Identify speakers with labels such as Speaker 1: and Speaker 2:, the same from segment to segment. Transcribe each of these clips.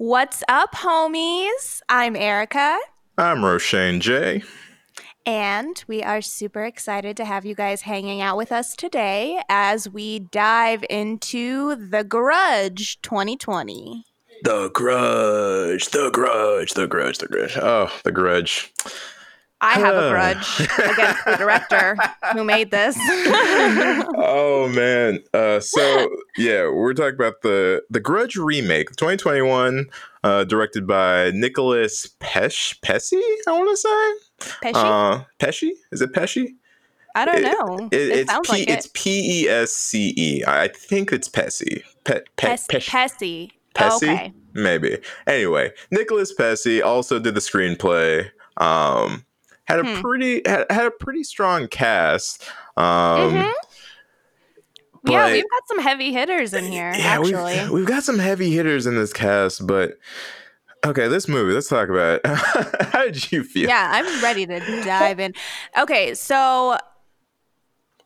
Speaker 1: What's up, homies? I'm Erica.
Speaker 2: I'm Roshane J.
Speaker 1: And we are super excited to have you guys hanging out with us today as we dive into The Grudge 2020.
Speaker 2: The Grudge, The Grudge, The Grudge, The Grudge. Oh, The Grudge.
Speaker 1: I have a grudge against the director who made this.
Speaker 2: oh man. Uh, so yeah, we're talking about the the Grudge remake, 2021, uh, directed by Nicholas Pesh Pesci, I want to say.
Speaker 1: Pesci?
Speaker 2: Uh, Pesci? Is it Pesci?
Speaker 1: I don't know.
Speaker 2: It, it, it it's P, like it. it's P E S C E. I think it's Pesci. Pe,
Speaker 1: pe, Pes, Pesci.
Speaker 2: Pesci. Okay. Maybe. Anyway, Nicholas Pesci also did the screenplay. Um, had a hmm. pretty had, had, a pretty strong cast. Um, mm-hmm.
Speaker 1: yeah, we've got some heavy hitters in here. Yeah, actually,
Speaker 2: we've, we've got some heavy hitters in this cast, but okay, this movie. Let's talk about it. How did you feel?
Speaker 1: Yeah, I'm ready to dive in. Okay, so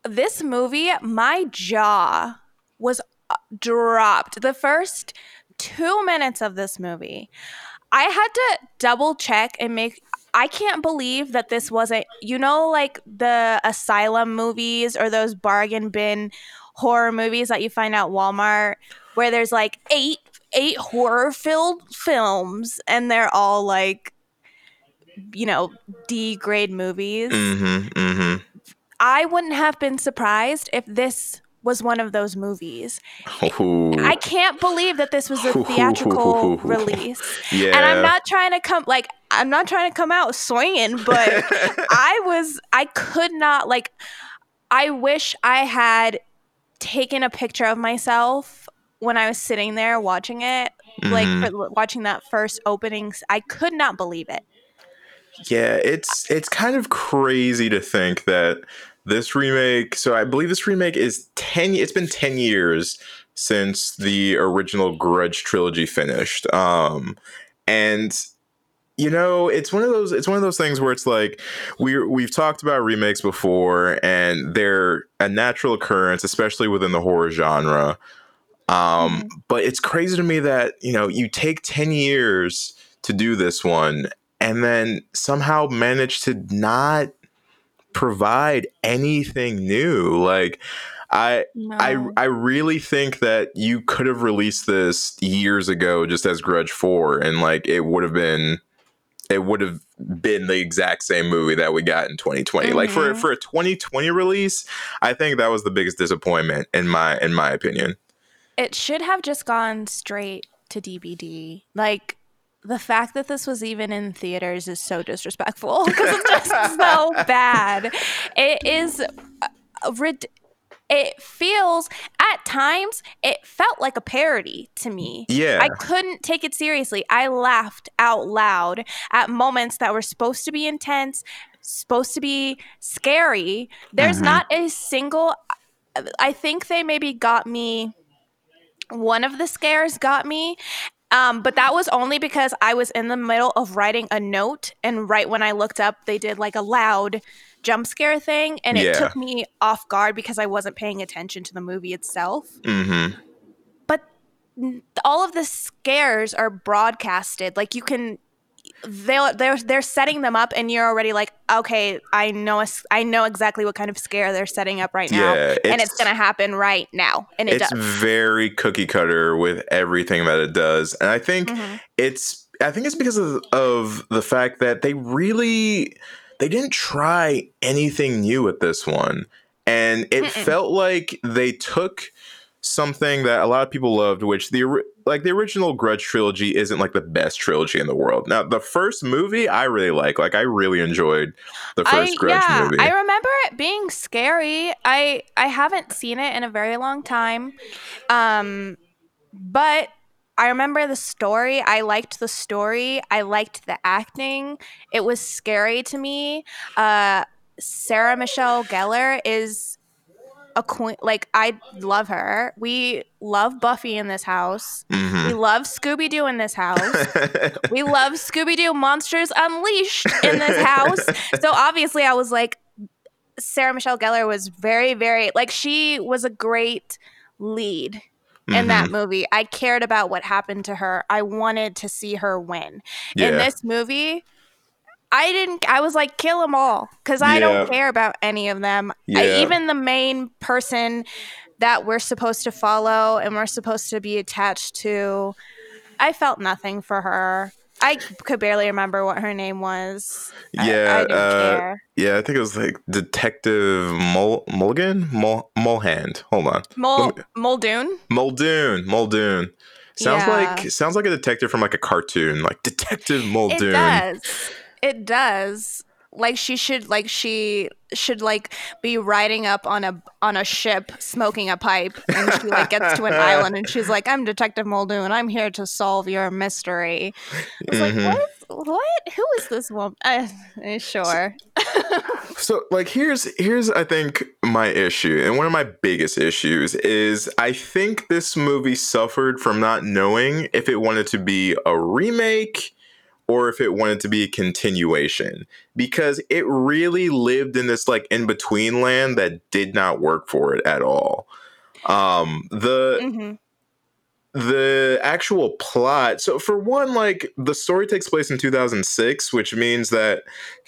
Speaker 1: this movie, my jaw was uh, dropped. The first two minutes of this movie, I had to double check and make I can't believe that this wasn't, you know, like the asylum movies or those bargain bin horror movies that you find at Walmart where there's like eight eight horror filled films and they're all like you know D grade movies.
Speaker 2: Mm-hmm, mm-hmm.
Speaker 1: I wouldn't have been surprised if this was one of those movies. Ooh. I can't believe that this was a theatrical release. Yeah. And I'm not trying to come like I'm not trying to come out swinging, but I was I could not like I wish I had taken a picture of myself when I was sitting there watching it, mm-hmm. like watching that first opening. I could not believe it.
Speaker 2: Yeah, it's it's kind of crazy to think that this remake, so I believe this remake is 10 it's been 10 years since the original Grudge trilogy finished. Um and you know, it's one of those it's one of those things where it's like we we've talked about remakes before and they're a natural occurrence especially within the horror genre. Um mm-hmm. but it's crazy to me that, you know, you take 10 years to do this one and then somehow manage to not provide anything new. Like I no. I I really think that you could have released this years ago just as Grudge 4 and like it would have been it would have been the exact same movie that we got in 2020. Mm-hmm. Like for mm-hmm. for a 2020 release, I think that was the biggest disappointment in my in my opinion.
Speaker 1: It should have just gone straight to DVD. Like the fact that this was even in theaters is so disrespectful because it's just so bad. It is uh, it feels at times it felt like a parody to me.
Speaker 2: Yeah.
Speaker 1: I couldn't take it seriously. I laughed out loud at moments that were supposed to be intense, supposed to be scary. There's mm-hmm. not a single I think they maybe got me one of the scares got me um, but that was only because I was in the middle of writing a note, and right when I looked up, they did like a loud jump scare thing, and it yeah. took me off guard because I wasn't paying attention to the movie itself.
Speaker 2: Mm-hmm.
Speaker 1: But all of the scares are broadcasted. Like you can they're they're they're setting them up and you're already like okay i know I know exactly what kind of scare they're setting up right now yeah, it's, and it's gonna happen right now and it
Speaker 2: it's
Speaker 1: does
Speaker 2: very cookie cutter with everything that it does and i think mm-hmm. it's i think it's because of, of the fact that they really they didn't try anything new with this one and it Mm-mm. felt like they took something that a lot of people loved, which the like the original Grudge trilogy isn't like the best trilogy in the world. Now, the first movie I really like. Like I really enjoyed the first I, Grudge yeah, movie.
Speaker 1: I remember it being scary. I I haven't seen it in a very long time. Um but I remember the story. I liked the story. I liked the acting. It was scary to me. Uh Sarah Michelle Gellar is a queen. Like I love her. We love Buffy in this house. Mm-hmm. We love Scooby Doo in this house. we love Scooby Doo Monsters Unleashed in this house. so obviously, I was like, Sarah Michelle Gellar was very, very like she was a great lead in that mm-hmm. movie. I cared about what happened to her. I wanted to see her win. In this movie, I didn't. I was like, kill them all because I don't care about any of them. I, even the main person that we're supposed to follow and we're supposed to be attached to, I felt nothing for her. I could barely remember what her name was.
Speaker 2: Yeah,
Speaker 1: I, didn't
Speaker 2: uh,
Speaker 1: care.
Speaker 2: Yeah, I think it was like Detective Mul- Mulligan? Mul- Mulhand. Hold on.
Speaker 1: Mul-
Speaker 2: me-
Speaker 1: Muldoon.
Speaker 2: Muldoon. Muldoon. Sounds
Speaker 1: Yeah.
Speaker 2: like sounds like a detective from like a cartoon, like Detective Muldoon.
Speaker 1: It does. It does. Like she should like she should like be riding up on a on a ship smoking a pipe and she like gets to an island and she's like I'm Detective Muldoon I'm here to solve your mystery. It's
Speaker 2: Mhm.
Speaker 1: like what what who is this woman? Uh, eh, sure.
Speaker 2: So like here's here's I think my issue and one of my biggest issues is I think this movie suffered from not knowing if it wanted to be a remake or if it wanted to be a continuation because it really lived in this like in between land that did not work for it at all. Um the
Speaker 1: hmm
Speaker 2: the actual plot so for one like the story takes place in 2006 which means that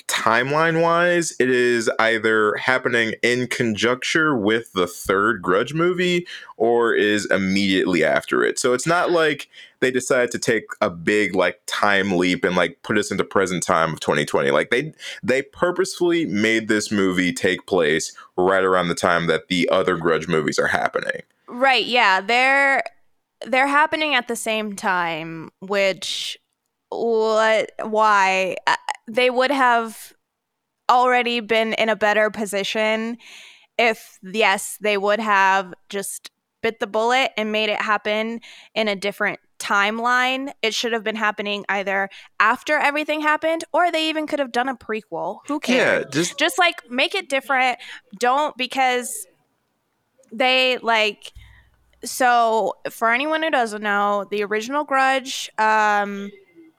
Speaker 2: timeline wise it is either happening in conjuncture with the third grudge movie or is immediately after it so it's not like they decided to take a big like time leap and like put us into present time of 2020 like they they purposefully made this movie take place right around the time that the other grudge movies are happening
Speaker 1: Right, yeah. They're they're happening at the same time, which what why Uh, they would have already been in a better position if yes, they would have just bit the bullet and made it happen in a different timeline. It should have been happening either after everything happened or they even could have done a prequel. Who cares?
Speaker 2: yeah just
Speaker 1: just like make it different don't because they like so for anyone who doesn't know the original grudge um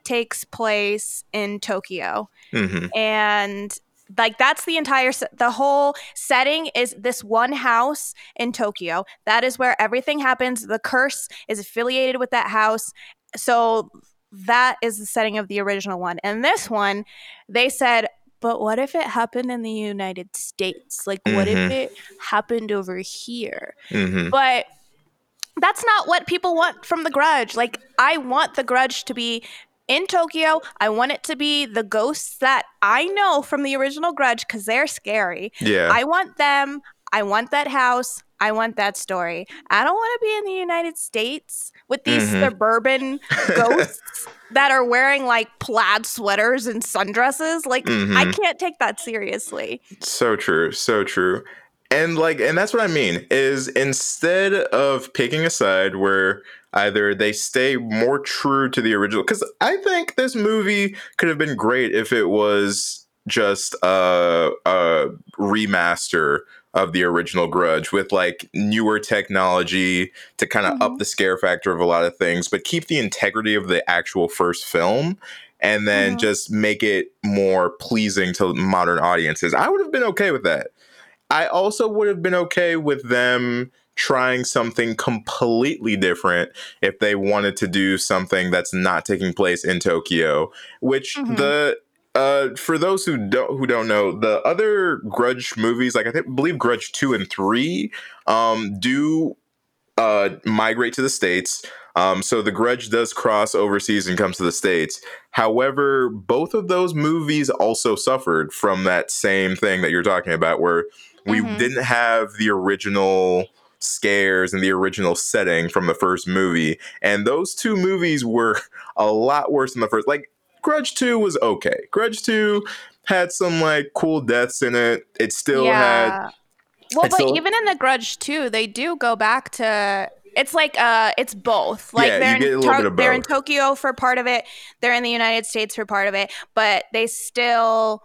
Speaker 1: takes place in tokyo
Speaker 2: mhm.
Speaker 1: and like that's the entire the whole setting is this one house in Tokyo. That is where everything happens. The curse is affiliated with that house. So that is the setting of the original one. And this one, they said, but what if it happened in the United States? Like what if
Speaker 2: Mhm.
Speaker 1: it happened over here?
Speaker 2: Mhm.
Speaker 1: But that's not what people want from the grudge. Like I want the grudge to be in Tokyo. I want it to be the ghosts that I know from the original grudge cuz they're scary.
Speaker 2: Yeah.
Speaker 1: I want them. I want that house. I want that story. I don't want to be in the United States with these
Speaker 2: Mhm.
Speaker 1: suburban ghosts that are wearing like plaid sweaters and sundresses. Like I
Speaker 2: Mhm.
Speaker 1: can't take that seriously.
Speaker 2: so true. So true. And like and that's what I mean is instead of picking a side where either they stay more true to the original cuz I think this movie could have been great if it was just a, a remaster of the original grudge with like newer technology to kind of up
Speaker 1: Mhm.
Speaker 2: the scare factor of a lot of things but keep the integrity of the actual first film and then
Speaker 1: Mhm.
Speaker 2: just make it more pleasing to modern audiences i would have been okay with that i also would have been okay with them trying something completely different if they wanted to do something that's not taking place in tokyo which
Speaker 1: Mhm.
Speaker 2: the uh, for those who don't who don't know, the other Grudge movies, like I think, believe Grudge two and three, um, do uh, migrate to the states. Um, so the Grudge does cross overseas and comes to the states. However, both of those movies also suffered from that same thing that you're talking about, where we
Speaker 1: Mhm.
Speaker 2: didn't have the original scares and the original setting from the first movie, and those two movies were a lot worse than the first. Like Grudge 2 was okay. Grudge 2 had some like cool deaths in it. It still had
Speaker 1: Well, but
Speaker 2: still-
Speaker 1: even in the Grudge 2, they do go back to. It's like uh, it's both. Like
Speaker 2: Yeah,
Speaker 1: they're
Speaker 2: get a
Speaker 1: in
Speaker 2: little
Speaker 1: To-
Speaker 2: bit of
Speaker 1: they're in. Tokyo for part of it. They're in the United States for part of it, but they still.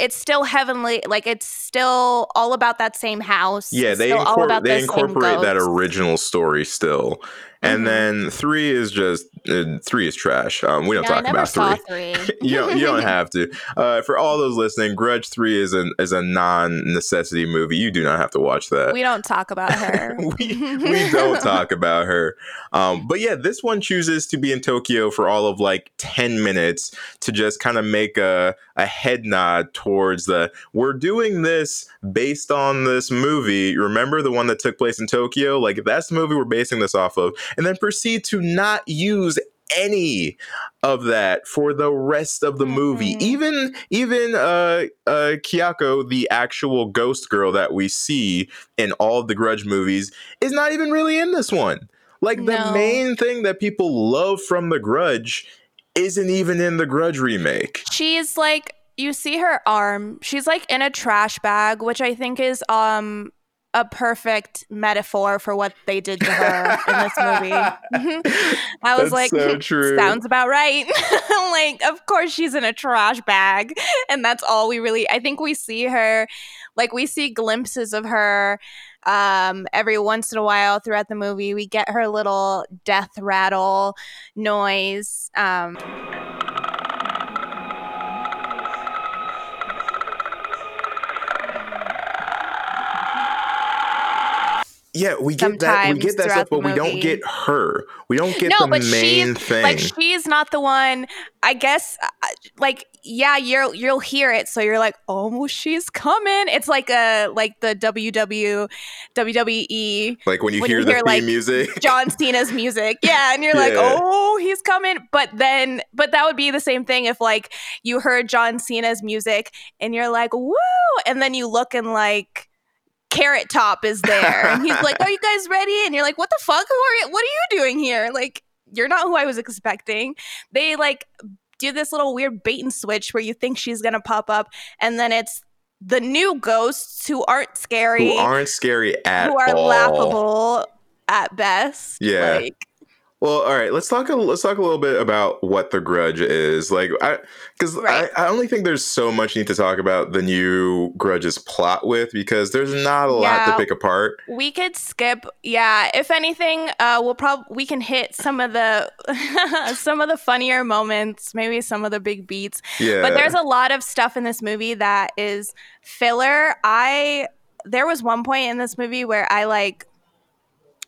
Speaker 1: It's still heavenly. Like it's still all about that same house.
Speaker 2: Yeah, they
Speaker 1: still all
Speaker 2: incor-
Speaker 1: about
Speaker 2: they
Speaker 1: the
Speaker 2: incorporate that original story still. And
Speaker 1: Mhm.
Speaker 2: then three is just uh, three is trash. Um, we don't
Speaker 1: Yeah,
Speaker 2: talk about three.
Speaker 1: three.
Speaker 2: you don't you don't have to. Uh, for all those listening, Grudge Three is an is a non necessity movie. You do not have to watch that.
Speaker 1: we don't talk about her.
Speaker 2: we, we don't talk about her. Um, but yeah, this one chooses to be in Tokyo for all of like 10 minutes to just kind of make a, a head nod towards the we're doing this based on this movie. Remember the one that took place in Tokyo? Like that's the movie we're basing this off of. And then proceed to not use any of that for the rest of the movie.
Speaker 1: Mhm.
Speaker 2: Even even uh uh Kayako, the actual ghost girl that we see in all of the Grudge movies, is not even really in this one. Like the
Speaker 1: No.
Speaker 2: main thing that people love from the Grudge isn't even in the Grudge remake.
Speaker 1: She's like you see her arm. She's like in a trash bag, which I think is um a perfect metaphor for what they did to her in this movie. I was
Speaker 2: That's
Speaker 1: like,
Speaker 2: so true.
Speaker 1: sounds about right. like, of course she's in a trash bag. And that's all we really I think we see her like we see glimpses of her um every once in a while throughout the movie. We get her little death rattle noise. Um
Speaker 2: Yeah, we get that. We get that stuff, but we don't get her. We don't get
Speaker 1: No,
Speaker 2: the
Speaker 1: but
Speaker 2: main
Speaker 1: she's-
Speaker 2: thing.
Speaker 1: like she's not the one i guess uh, like yeah you're you'll hear it so you're like oh she's coming it's like a like the ww wwe
Speaker 2: Like when you
Speaker 1: when
Speaker 2: hear
Speaker 1: you
Speaker 2: the
Speaker 1: hear, like,
Speaker 2: music.
Speaker 1: john cena's music yeah and you're like oh he's coming but then but that would be the same thing if like you heard john cena's music and you're like woo and then you look and like Carrot Top is there, and he's like, "Are you guys ready?" And you're like, "What the fuck? Who are you? What are you doing here? Like, you're not who I was expecting." They like do this little weird bait and switch where you think she's gonna pop up, and then it's the new ghosts who aren't scary,
Speaker 2: who aren't scary at all.
Speaker 1: who are
Speaker 2: all.
Speaker 1: laughable at best.
Speaker 2: Yeah.
Speaker 1: Like,
Speaker 2: Well, all right. Let's talk. A, let's talk a little bit about what the Grudge is. Like, I because
Speaker 1: Right.
Speaker 2: I, I only think there's so much you need to talk about the new Grudge's plot with because there's not a lot to pick apart.
Speaker 1: we could skip. Yeah, if anything, uh, we'll probably we can hit some of the some of the funnier moments, maybe some of the big beats.
Speaker 2: Yeah,
Speaker 1: But there's a lot of stuff in this movie that is filler. I there was one point in this movie where I like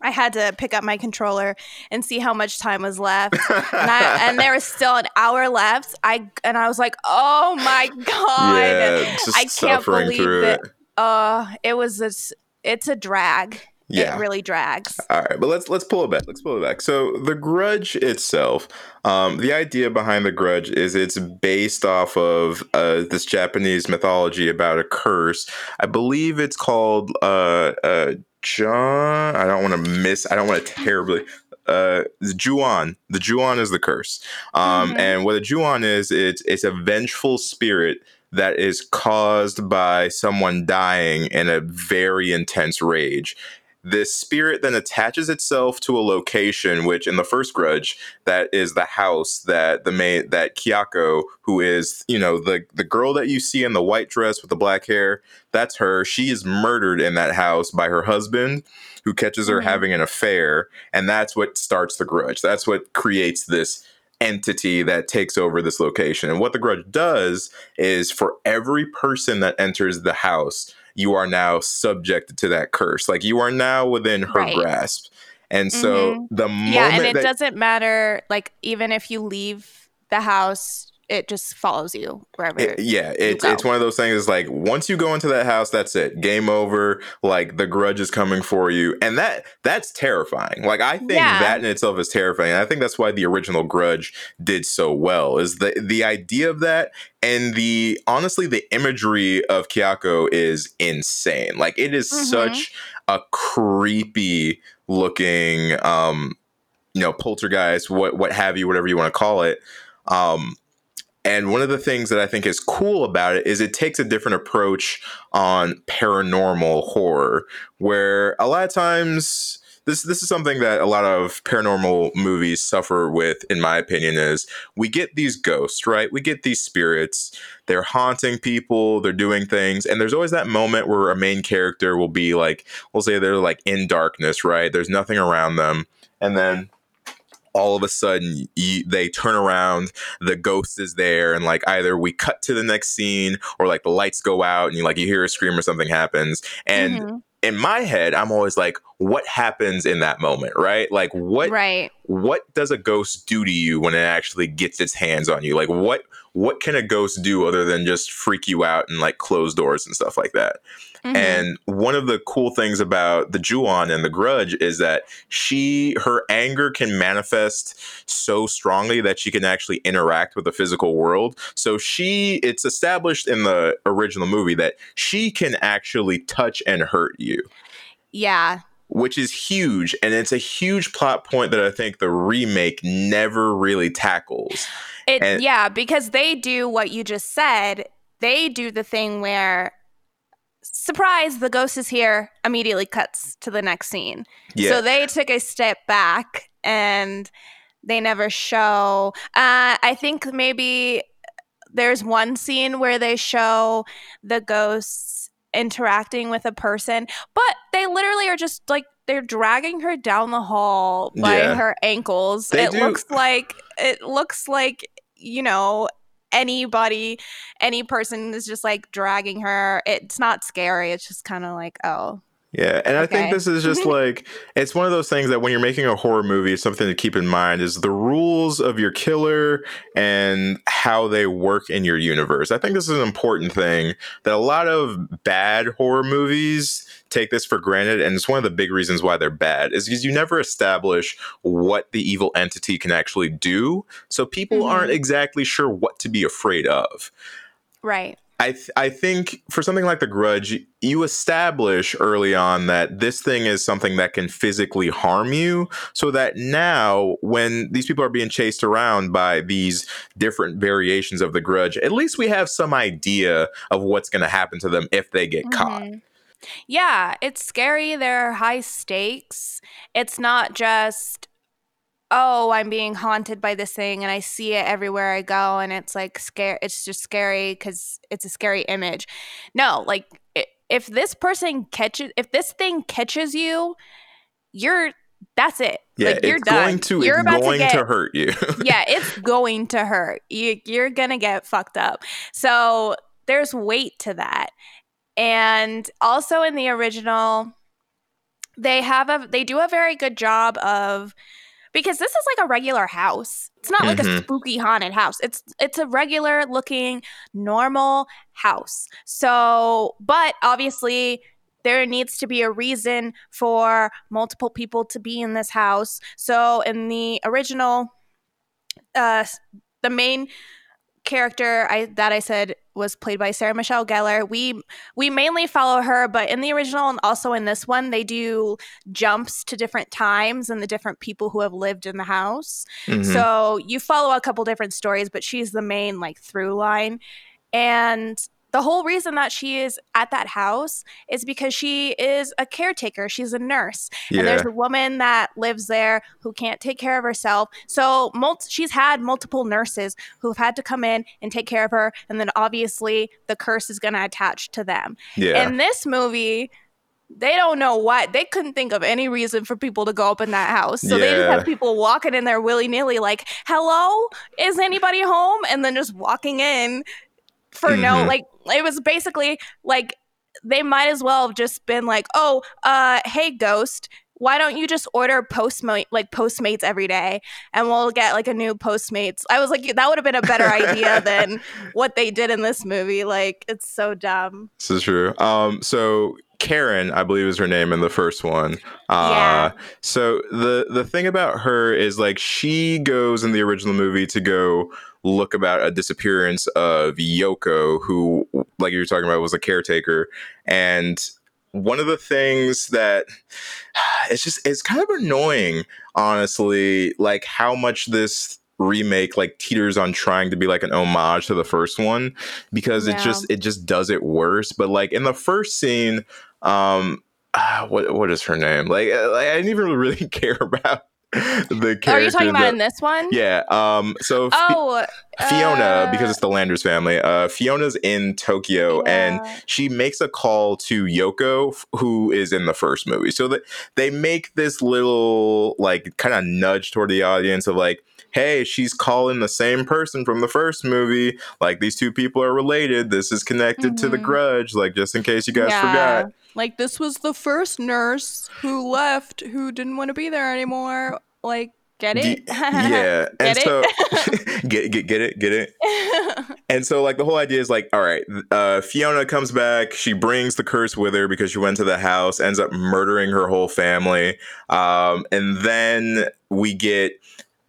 Speaker 1: I had to pick up my controller and see how much time was left. and, I, and there was still an hour left. I and I was like, "Oh my god."
Speaker 2: yeah, just
Speaker 1: I can't
Speaker 2: suffering
Speaker 1: believe
Speaker 2: it.
Speaker 1: Uh, it was this it's a drag.
Speaker 2: Yeah.
Speaker 1: It really drags.
Speaker 2: All right, but let's let's pull it back. Let's pull it back. So the Grudge itself, um, the idea behind the Grudge is it's based off of uh, this Japanese mythology about a curse. I believe it's called uh, uh, John. I don't want to miss. I don't want to terribly. Uh, the Ju-on. The Ju-on is the curse. Um,
Speaker 1: Mhm.
Speaker 2: and what a Ju-on is, it's it's a vengeful spirit that is caused by someone dying in a very intense rage this spirit then attaches itself to a location which in the first grudge that is the house that the main that Kayako who is you know the the girl that you see in the white dress with the black hair that's her. She is murdered in that house by her husband who catches her
Speaker 1: Mhm.
Speaker 2: having an affair and that's what starts the grudge. That's what creates this entity that takes over this location. And what the grudge does is for every person that enters the house you are now subjected to that curse. Like you are now within her
Speaker 1: Right.
Speaker 2: grasp. And so
Speaker 1: Mhm.
Speaker 2: the moment
Speaker 1: Yeah, and it
Speaker 2: that
Speaker 1: doesn't matter like even if you leave the house, it just follows you wherever.
Speaker 2: it- yeah, it's it's one of those things. Like once you go into that house, that's it, game over. Like the grudge is coming for you, and that that's terrifying. Like I think
Speaker 1: Yeah.
Speaker 2: that in itself is terrifying. And I think that's why the original Grudge did so well. Is the the idea of that and the honestly the imagery of Kayako is insane. Like it is
Speaker 1: Mhm.
Speaker 2: such a creepy looking um you know poltergeist what what have you whatever you want to call it um and one of the things that I think is cool about it is it takes a different approach on paranormal horror, where a lot of times this this is something that a lot of paranormal movies suffer with in my opinion is we get these ghosts right? We get these spirits. They're haunting people. They're doing things. And there's always that moment where a main character will be like we'll say they're like in darkness right? There's nothing around them. And then all of a sudden you, they turn around the ghost is there and like either we cut to the next scene or like the lights go out and you like you hear a scream or something happens. And mm-hmm. in my head, I'm always like, what happens in that moment, right? Like what
Speaker 1: right.
Speaker 2: what does a ghost do to you when it actually gets its hands on you? Like what what can a ghost do other than just freak you out and like close doors and stuff like that? Mm-hmm. And one of the cool things about the Ju-on and the Grudge is that she her anger can manifest so strongly that she can actually interact with the physical world. So she it's established in the original movie that she can actually touch and hurt you.
Speaker 1: Yeah
Speaker 2: which is huge and it's a huge plot point that i think the remake never really tackles
Speaker 1: it and, yeah because they do what you just said they do the thing where surprise, the ghost is here, immediately cuts to the next scene. Yeah. So they took a step back and they never show. Uh, I think maybe there's one scene where they show the ghosts interacting with a person, but they literally are just like they're dragging her down the hall by yeah. her ankles. They it do. looks like it looks like you know anybody, any person is just like dragging her. It's not scary. It's just kind of like, oh,
Speaker 2: yeah, and okay. I think this is just like it's one of those things that when you're making a horror movie, something to keep in mind is the rules of your killer and how they work in your universe. I think this is an important thing that a lot of bad horror movies take this for granted and it's one of the big reasons why they're bad is because you never establish what the evil entity can actually do so people mm-hmm. aren't exactly sure what to be afraid of
Speaker 1: right
Speaker 2: I, th- I think for something like the grudge you establish early on that this thing is something that can physically harm you so that now when these people are being chased around by these different variations of the grudge at least we have some idea of what's going to happen to them if they get mm-hmm. caught
Speaker 1: yeah, it's scary. There are high stakes. It's not just, oh, I'm being haunted by this thing and I see it everywhere I go and it's like scary. It's just scary because it's a scary image. No, like if this person catches, if this thing catches you, you're that's it.
Speaker 2: Yeah,
Speaker 1: like, you're
Speaker 2: it's done. going to you're it's going to, get, to hurt you.
Speaker 1: yeah, it's going to hurt. You, you're gonna get fucked up. So there's weight to that. And also in the original, they have a they do a very good job of because this is like a regular house. It's not like mm-hmm. a spooky haunted house. It's it's a regular looking normal house. So, but obviously there needs to be a reason for multiple people to be in this house. So, in the original uh the main character I that I said was played by Sarah Michelle Gellar. We we mainly follow her, but in the original and also in this one, they do jumps to different times and the different people who have lived in the house. Mm-hmm. So you follow a couple different stories, but she's the main like through line. And the whole reason that she is at that house is because she is a caretaker. She's a nurse. Yeah. And there's a woman that lives there who can't take care of herself. So mul- she's had multiple nurses who've had to come in and take care of her. And then obviously the curse is going to attach to them. Yeah. In this movie, they don't know what they couldn't think of any reason for people to go up in that house so yeah. they just have people walking in there willy-nilly like hello is anybody home and then just walking in for mm-hmm. no like it was basically like they might as well have just been like, "Oh, uh, hey, ghost." Why don't you just order Postmate like Postmates every day, and we'll get like a new Postmates? I was like, that would have been a better idea than what they did in this movie. Like, it's so dumb.
Speaker 2: This is true. Um, so Karen, I believe is her name in the first one. Uh, yeah. So the the thing about her is like she goes in the original movie to go look about a disappearance of Yoko, who, like you were talking about, was a caretaker. And one of the things that it's just it's kind of annoying, honestly, like how much this remake like teeters on trying to be like an homage to the first one because yeah. it just it just does it worse but like in the first scene um uh, what what is her name? Like, like I didn't even really care about the character.
Speaker 1: Are you talking about
Speaker 2: that-
Speaker 1: in this one?
Speaker 2: Yeah. Um. So
Speaker 1: Oh,
Speaker 2: Fiona,
Speaker 1: uh,
Speaker 2: because it's the Landers family. Uh, Fiona's in Tokyo, and she makes a call to Yoko, who is in the first movie. So that they make this little like kind of nudge toward the audience of like, hey, she's calling the same person from the first movie. Like these two people are related. This is connected to the
Speaker 1: Mhm.
Speaker 2: Grudge. Like just in case you guys
Speaker 1: Yeah.
Speaker 2: forgot.
Speaker 1: Like this was the first nurse who left who didn't want to be there anymore. Like, get it?
Speaker 2: Yeah, and
Speaker 1: Get it?
Speaker 2: so get get get it, get it. And so, like, the whole idea is like, all right, uh, Fiona comes back. She brings the curse with her because she went to the house, ends up murdering her whole family. Um, and then we get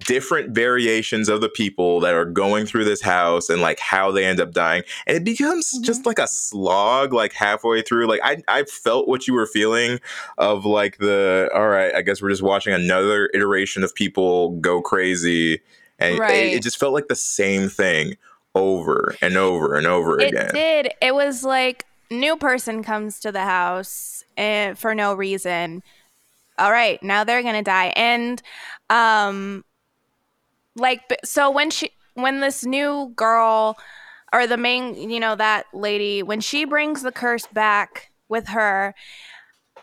Speaker 2: different variations of the people that are going through this house and like how they end up dying. And it becomes
Speaker 1: Mhm.
Speaker 2: just like a slog, like halfway through. Like, I, I felt what you were feeling of like the, all right, I guess we're just watching another iteration of people go crazy. And it-
Speaker 1: Right.
Speaker 2: it just felt like the same thing over and over and over
Speaker 1: it
Speaker 2: again.
Speaker 1: did. It was like new person comes to the house and for no reason. All right, now they're gonna die, and um, like so when she when this new girl or the main you know that lady when she brings the curse back with her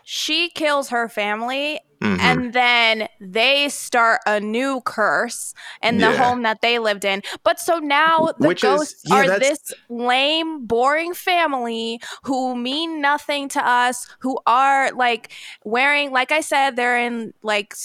Speaker 1: she kills her family
Speaker 2: Mhm.
Speaker 1: and then they start a new curse in the
Speaker 2: Yeah.
Speaker 1: home that they lived in. But so now the
Speaker 2: Which is-
Speaker 1: ghosts
Speaker 2: yeah,
Speaker 1: are
Speaker 2: that's-
Speaker 1: this lame, boring family who mean nothing to us, who are like wearing, like I said, they're in like.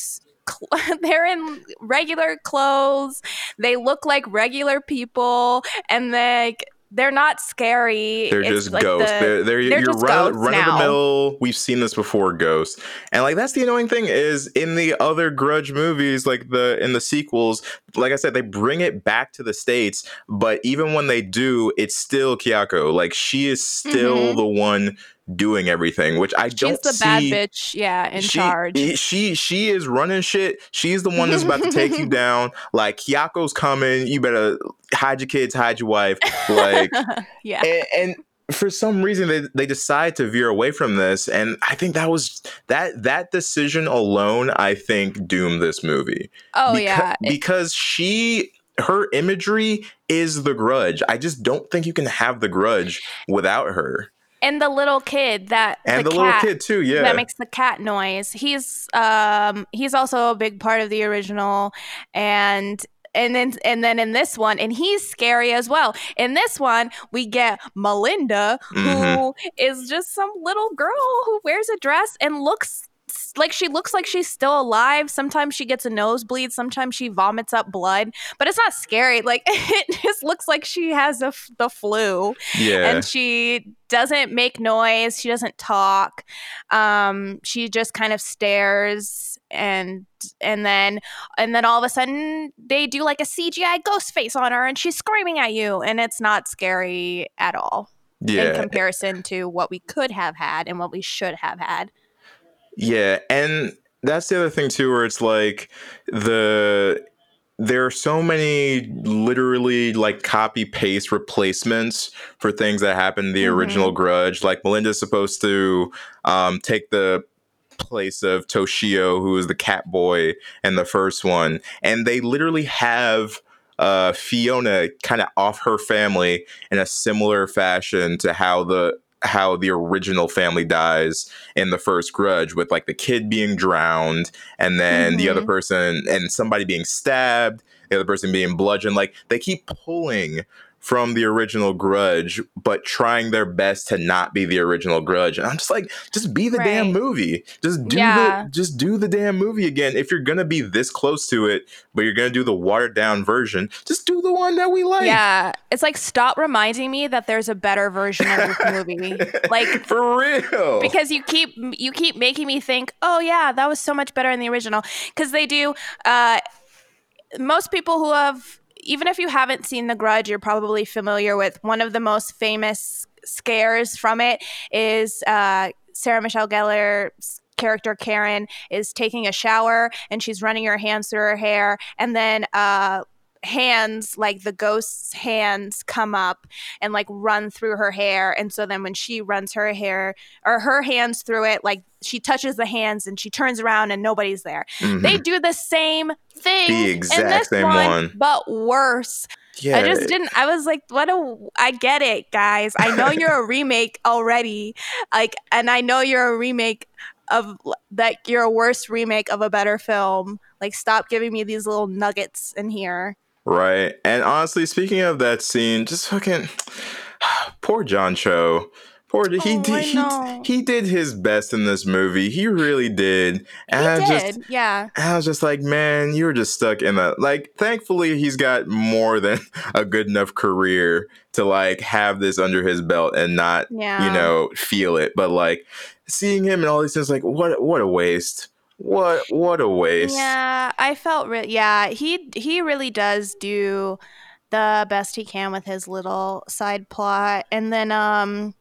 Speaker 1: Cl- They're in regular clothes. They look like regular people, and like they're not scary.
Speaker 2: They're
Speaker 1: It's
Speaker 2: just
Speaker 1: like
Speaker 2: ghosts.
Speaker 1: the-
Speaker 2: they're they're,
Speaker 1: they're
Speaker 2: you're run, run of the mill. We've seen this before, ghosts. And like that's the annoying thing is in the other Grudge movies, like the in the sequels, like I said, they bring it back to the states. But even when they do, it's still Kayako. Like she is still
Speaker 1: Mhm.
Speaker 2: the one doing everything, which I
Speaker 1: She's
Speaker 2: don't
Speaker 1: the
Speaker 2: see.
Speaker 1: bad bitch, yeah, in
Speaker 2: she,
Speaker 1: charge.
Speaker 2: She she is running shit. She's the one that's about to take you down. Like Kayako's coming. You better hide your kids, hide your wife. Like
Speaker 1: yeah.
Speaker 2: and, and for some reason they, they decide to veer away from this and i think that was that that decision alone i think doomed this movie
Speaker 1: Oh
Speaker 2: Beca-
Speaker 1: yeah.
Speaker 2: Because she her imagery is the grudge i just don't think you can have the grudge without her
Speaker 1: and the little kid that
Speaker 2: and the,
Speaker 1: the,
Speaker 2: little kid too yeah
Speaker 1: that makes the cat noise. He's um he's also a big part of the original and and then and then in this one and he's scary as well. In this one we get Melinda who
Speaker 2: Mhm.
Speaker 1: is just some little girl who wears a dress and looks like she looks like she's still alive. Sometimes she gets a nosebleed, sometimes she vomits up blood, but it's not scary. Like it just looks like she has a f- the flu.
Speaker 2: Yeah.
Speaker 1: And she doesn't make noise. She doesn't talk. Um she just kind of stares and and then and then all of a sudden they do like a cgi ghost face on her and she's screaming at you. And it's not scary at all
Speaker 2: Yeah.
Speaker 1: in comparison to what we could have had and what we should have had
Speaker 2: Yeah, and that's the other thing too, where it's like the there are so many literally like copy paste replacements for things that happened in the
Speaker 1: Mhm.
Speaker 2: original Grudge. Like Melinda's supposed to um, take the place of Toshio, who is the cat boy in the first one, and they literally have uh, Fiona kind of off her family in a similar fashion to how the how the original family dies in the first grudge with like the kid being drowned and then the other
Speaker 1: Mhm.
Speaker 2: person and somebody being stabbed the other person being bludgeoned like they keep pulling from the original grudge but trying their best to not be the original grudge. And i'm just like just be the damn movie. Just do
Speaker 1: Yeah.
Speaker 2: the just do the damn movie again. If you're gonna be this close to it but you're gonna do the watered down version just do the one that we like.
Speaker 1: Yeah. It's like stop reminding me that there's a better version of this movie. Like
Speaker 2: for real.
Speaker 1: because you keep you keep making me think oh yeah that was so much better in the original. Because they do uh most people who have even if you haven't seen the grudge you're probably familiar with one of the most famous scares from it is uh sarah michelle gellar's character karen is taking a shower and she's running her hands through her hair. And then uh hands like the ghost's hands come up and like run through her hair and so then when she runs her hair or her hands through it like she touches the hands and she turns around and nobody's there
Speaker 2: Mhm.
Speaker 1: they do the same thing
Speaker 2: The exact same
Speaker 1: one,
Speaker 2: one.
Speaker 1: but worse
Speaker 2: yeah,
Speaker 1: I just didn't. I was like, what a. I get it, guys. I know you're a remake already. Like, and I know you're a remake of that. You're a worse remake of a better film. Like, stop giving me these little nuggets in here.
Speaker 2: Right. And honestly, speaking of that scene, just fucking poor John Cho. Poor he
Speaker 1: Oh, I
Speaker 2: did he, he did his best in this movie. He really did. And
Speaker 1: He
Speaker 2: I
Speaker 1: did,
Speaker 2: just
Speaker 1: yeah.
Speaker 2: I was just like, man, you were just stuck in that. Like, thankfully, he's got more than a good enough career to like have this under his belt and not,
Speaker 1: Yeah.
Speaker 2: you know, feel it. But like seeing him and all these things, like, what, what a waste. What, what a waste.
Speaker 1: Yeah, I felt re- yeah, he he really does do the best he can with his little side plot. And then um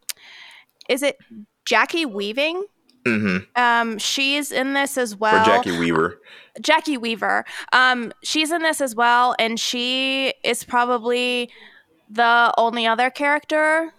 Speaker 1: is it Jackie Weaving?
Speaker 2: hmm
Speaker 1: Um she's in this as well.
Speaker 2: Jacki Weaver.
Speaker 1: Jacki Weaver. Um she's in this as well and she is probably the only other character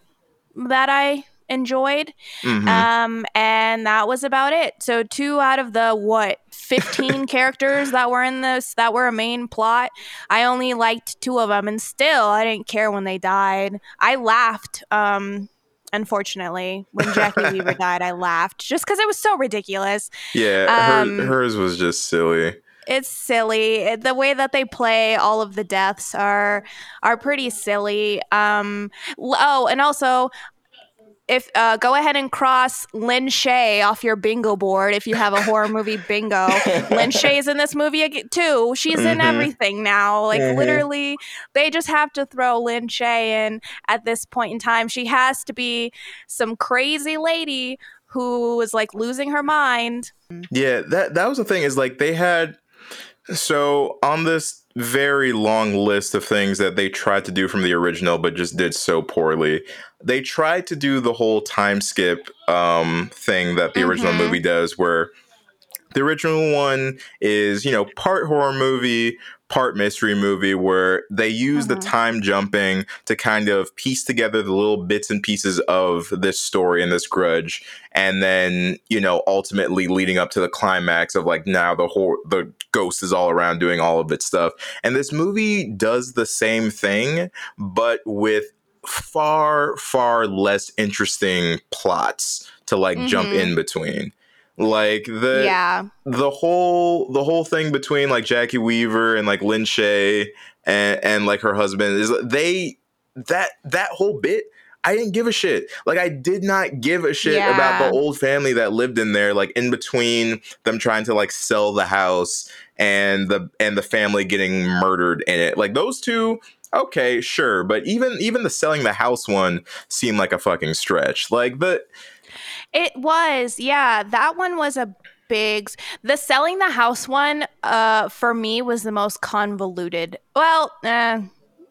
Speaker 1: that I enjoyed.
Speaker 2: hmm
Speaker 1: Um, and that was about it. So two out of the what fifteen characters that were in this that were a main plot, I only liked two of them, and still I didn't care when they died. I laughed. Um, unfortunately, when Jacki Weaver died, I laughed just because it was so ridiculous.
Speaker 2: yeah,
Speaker 1: um,
Speaker 2: her, hers was just silly.
Speaker 1: It's silly. The way that they play all of the deaths are are pretty silly. Um, oh, and also if uh, go ahead and cross Lin Shaye off your bingo board if you have a horror movie bingo. Lin Shaye's in this movie too. She's in
Speaker 2: Mhm.
Speaker 1: everything now. Like
Speaker 2: Mhm.
Speaker 1: literally, they just have to throw Lin Shaye in at this point in time. She has to be some crazy lady who is like losing her mind.
Speaker 2: Yeah, that that was the thing is like they had so on this very long list of things that they tried to do from the original but just did so poorly. They tried to do the whole time skip um thing that the original
Speaker 1: Mhm.
Speaker 2: movie does where the original one is, you know, part horror movie, part mystery movie where they use the
Speaker 1: Mhm.
Speaker 2: time jumping to kind of piece together the little bits and pieces of this story and this grudge and then, you know, ultimately leading up to the climax of like now the whole the ghost is all around doing all of its stuff. And this movie does the same thing but with far far less interesting plots to like jump
Speaker 1: Mhm.
Speaker 2: in between. Like the
Speaker 1: yeah.
Speaker 2: the whole the whole thing between like Jacki Weaver and like Lin Shaye and, and like her husband is they that that whole bit I didn't give a shit. Like I did not give a shit about the old family that lived in there like in between them trying to like sell the house and the and the family getting murdered in it. Like those two okay, sure, but even even the selling the house one seemed like a fucking stretch. Like the
Speaker 1: It was, yeah. That one was a big. The selling the house one, uh, for me was the most convoluted. Well, uh,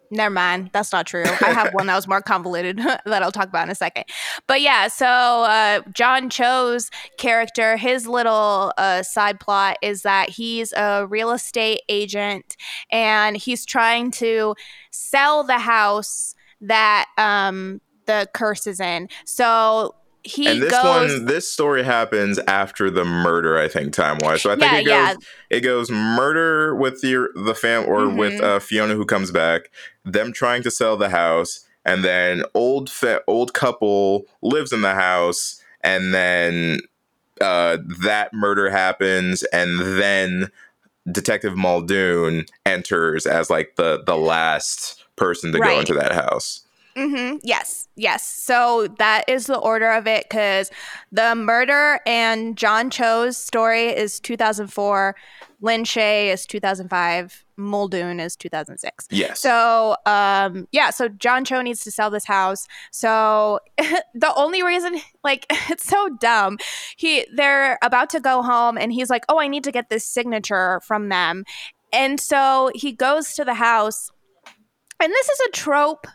Speaker 1: never mind. That's not true. I have one that was more convoluted that I'll talk about in a second. But yeah, so uh, John Cho's character, his little uh, side plot is that he's a real estate agent and he's trying to sell the house that um, the curse is in. So he
Speaker 2: and this
Speaker 1: goes.
Speaker 2: one this story happens after the murder i think time wise so i think
Speaker 1: Yeah,
Speaker 2: it goes
Speaker 1: yeah.
Speaker 2: it goes murder with your the fam or with
Speaker 1: Mhm.
Speaker 2: uh, fiona who comes back them trying to sell the house and then old fa- old couple lives in the house and then uh that murder happens and then detective muldoon enters as like the the last person to go into that house
Speaker 1: mm-hmm. Yes, yes. So that is the order of it because the murder and John Cho's story is 2004, Lin Shaye is 2005, Muldoon is 2006.
Speaker 2: yes
Speaker 1: So, um, yeah, so John Cho needs to sell this house. So the only reason, like, it's so dumb. He, they're about to go home, and he's like, "Oh, I need to get this signature from them," and so he goes to the house. And this is a trope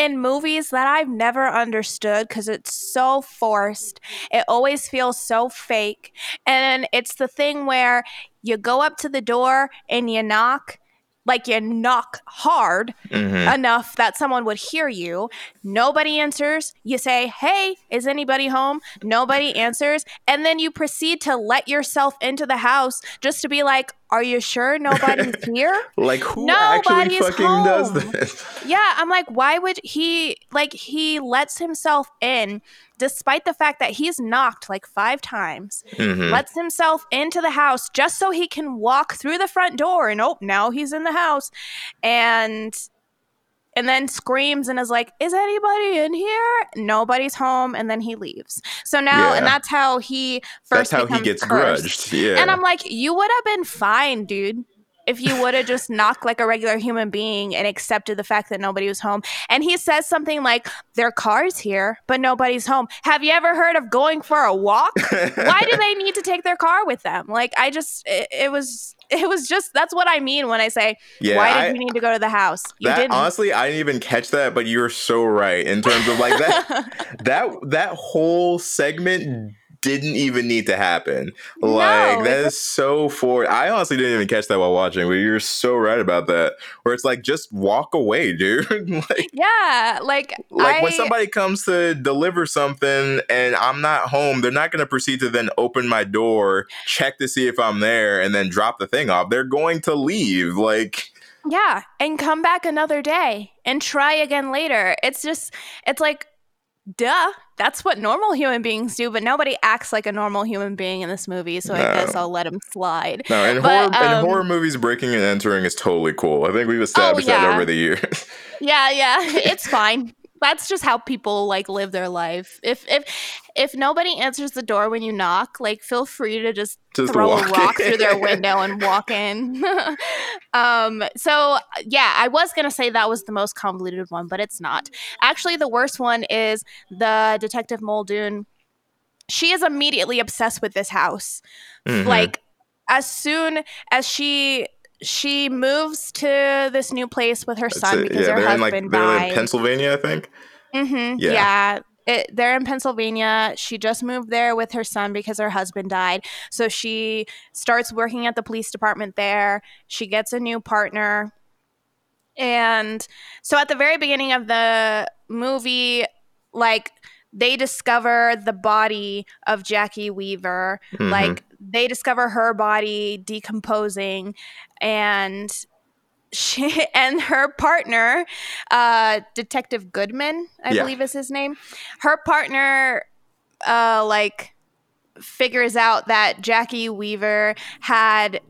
Speaker 1: in movies that I've never understood because it's so forced. It always feels so fake. And it's the thing where you go up to the door and you knock like you knock hard
Speaker 2: Mhm.
Speaker 1: enough that someone would hear you. Nobody answers. You say, Hey, is anybody home? Nobody answers. And then you proceed to let yourself into the house just to be like, Are you sure nobody's here?
Speaker 2: Like who actually
Speaker 1: Nobody's
Speaker 2: fucking does this?
Speaker 1: Yeah, I'm like, why would he like he lets himself in despite the fact that he's knocked like five times,
Speaker 2: Mhm.
Speaker 1: lets himself into the house just so he can walk through the front door and oh now he's in the house and and then screams and is like, Is anybody in here? Nobody's home, and then he leaves. So now and that's how he first.
Speaker 2: That's how he gets
Speaker 1: cursed.
Speaker 2: grudged. Yeah.
Speaker 1: And I'm like, you would have been fine, dude, if you would have just knocked like a regular human being and accepted the fact that nobody was home. And he says something like, their car's here, but nobody's home. Have you ever heard of going for a walk? Why do they need to take their car with them? Like, I just, it, it was. It was just that's what I mean when I say
Speaker 2: yeah,
Speaker 1: why did
Speaker 2: I-
Speaker 1: you need to go to the house? You
Speaker 2: that
Speaker 1: didn't.
Speaker 2: honestly, I didn't even catch that, but you're so right in terms of like that. that that whole segment didn't even need to happen. Like
Speaker 1: No,
Speaker 2: that is so for. I honestly didn't even catch that while watching, but you're so right about that. Where it's like just walk away, dude. like
Speaker 1: yeah, like
Speaker 2: like
Speaker 1: I,
Speaker 2: when somebody comes to deliver something and I'm not home, they're not going to proceed to then open my door, check to see if I'm there, and then drop the thing off. They're going to leave. Like.
Speaker 1: Yeah, and come back another day and try again later. It's just, it's like, duh. That's what normal human beings do, but nobody acts like a normal human being in this movie, so I guess I'll let him slide.
Speaker 2: No, in
Speaker 1: But,
Speaker 2: horror
Speaker 1: um,
Speaker 2: in horror movies, breaking and entering is totally cool. I think we've established that
Speaker 1: yeah.
Speaker 2: over the years.
Speaker 1: Yeah, yeah, it's fine. That's just how people like live their life. If if if nobody answers the door when you knock, like feel free to just,
Speaker 2: Just
Speaker 1: throw a rock through their window and walk in. um, so yeah, I was gonna say that was the most convoluted one, but it's not. Actually, the worst one is the detective Muldoon. She is immediately obsessed with this house.
Speaker 2: Mhm.
Speaker 1: Like as soon as she she moves to this new place with her
Speaker 2: That's
Speaker 1: son
Speaker 2: it.
Speaker 1: because
Speaker 2: yeah,
Speaker 1: her
Speaker 2: they're in
Speaker 1: husband
Speaker 2: like they're
Speaker 1: died.
Speaker 2: in Pennsylvania, I think.
Speaker 1: hmm
Speaker 2: Yeah.
Speaker 1: Yeah. It, they're in Pennsylvania. She just moved there with her son because her husband died. So she starts working at the police department there. She gets a new partner. And so at the very beginning of the movie, like they discover the body of Jacki Weaver.
Speaker 2: Mhm.
Speaker 1: Like they discover her body decomposing and she and her partner uh detective goodman i
Speaker 2: Yeah.
Speaker 1: believe is his name her partner uh like figures out that jacki weaver had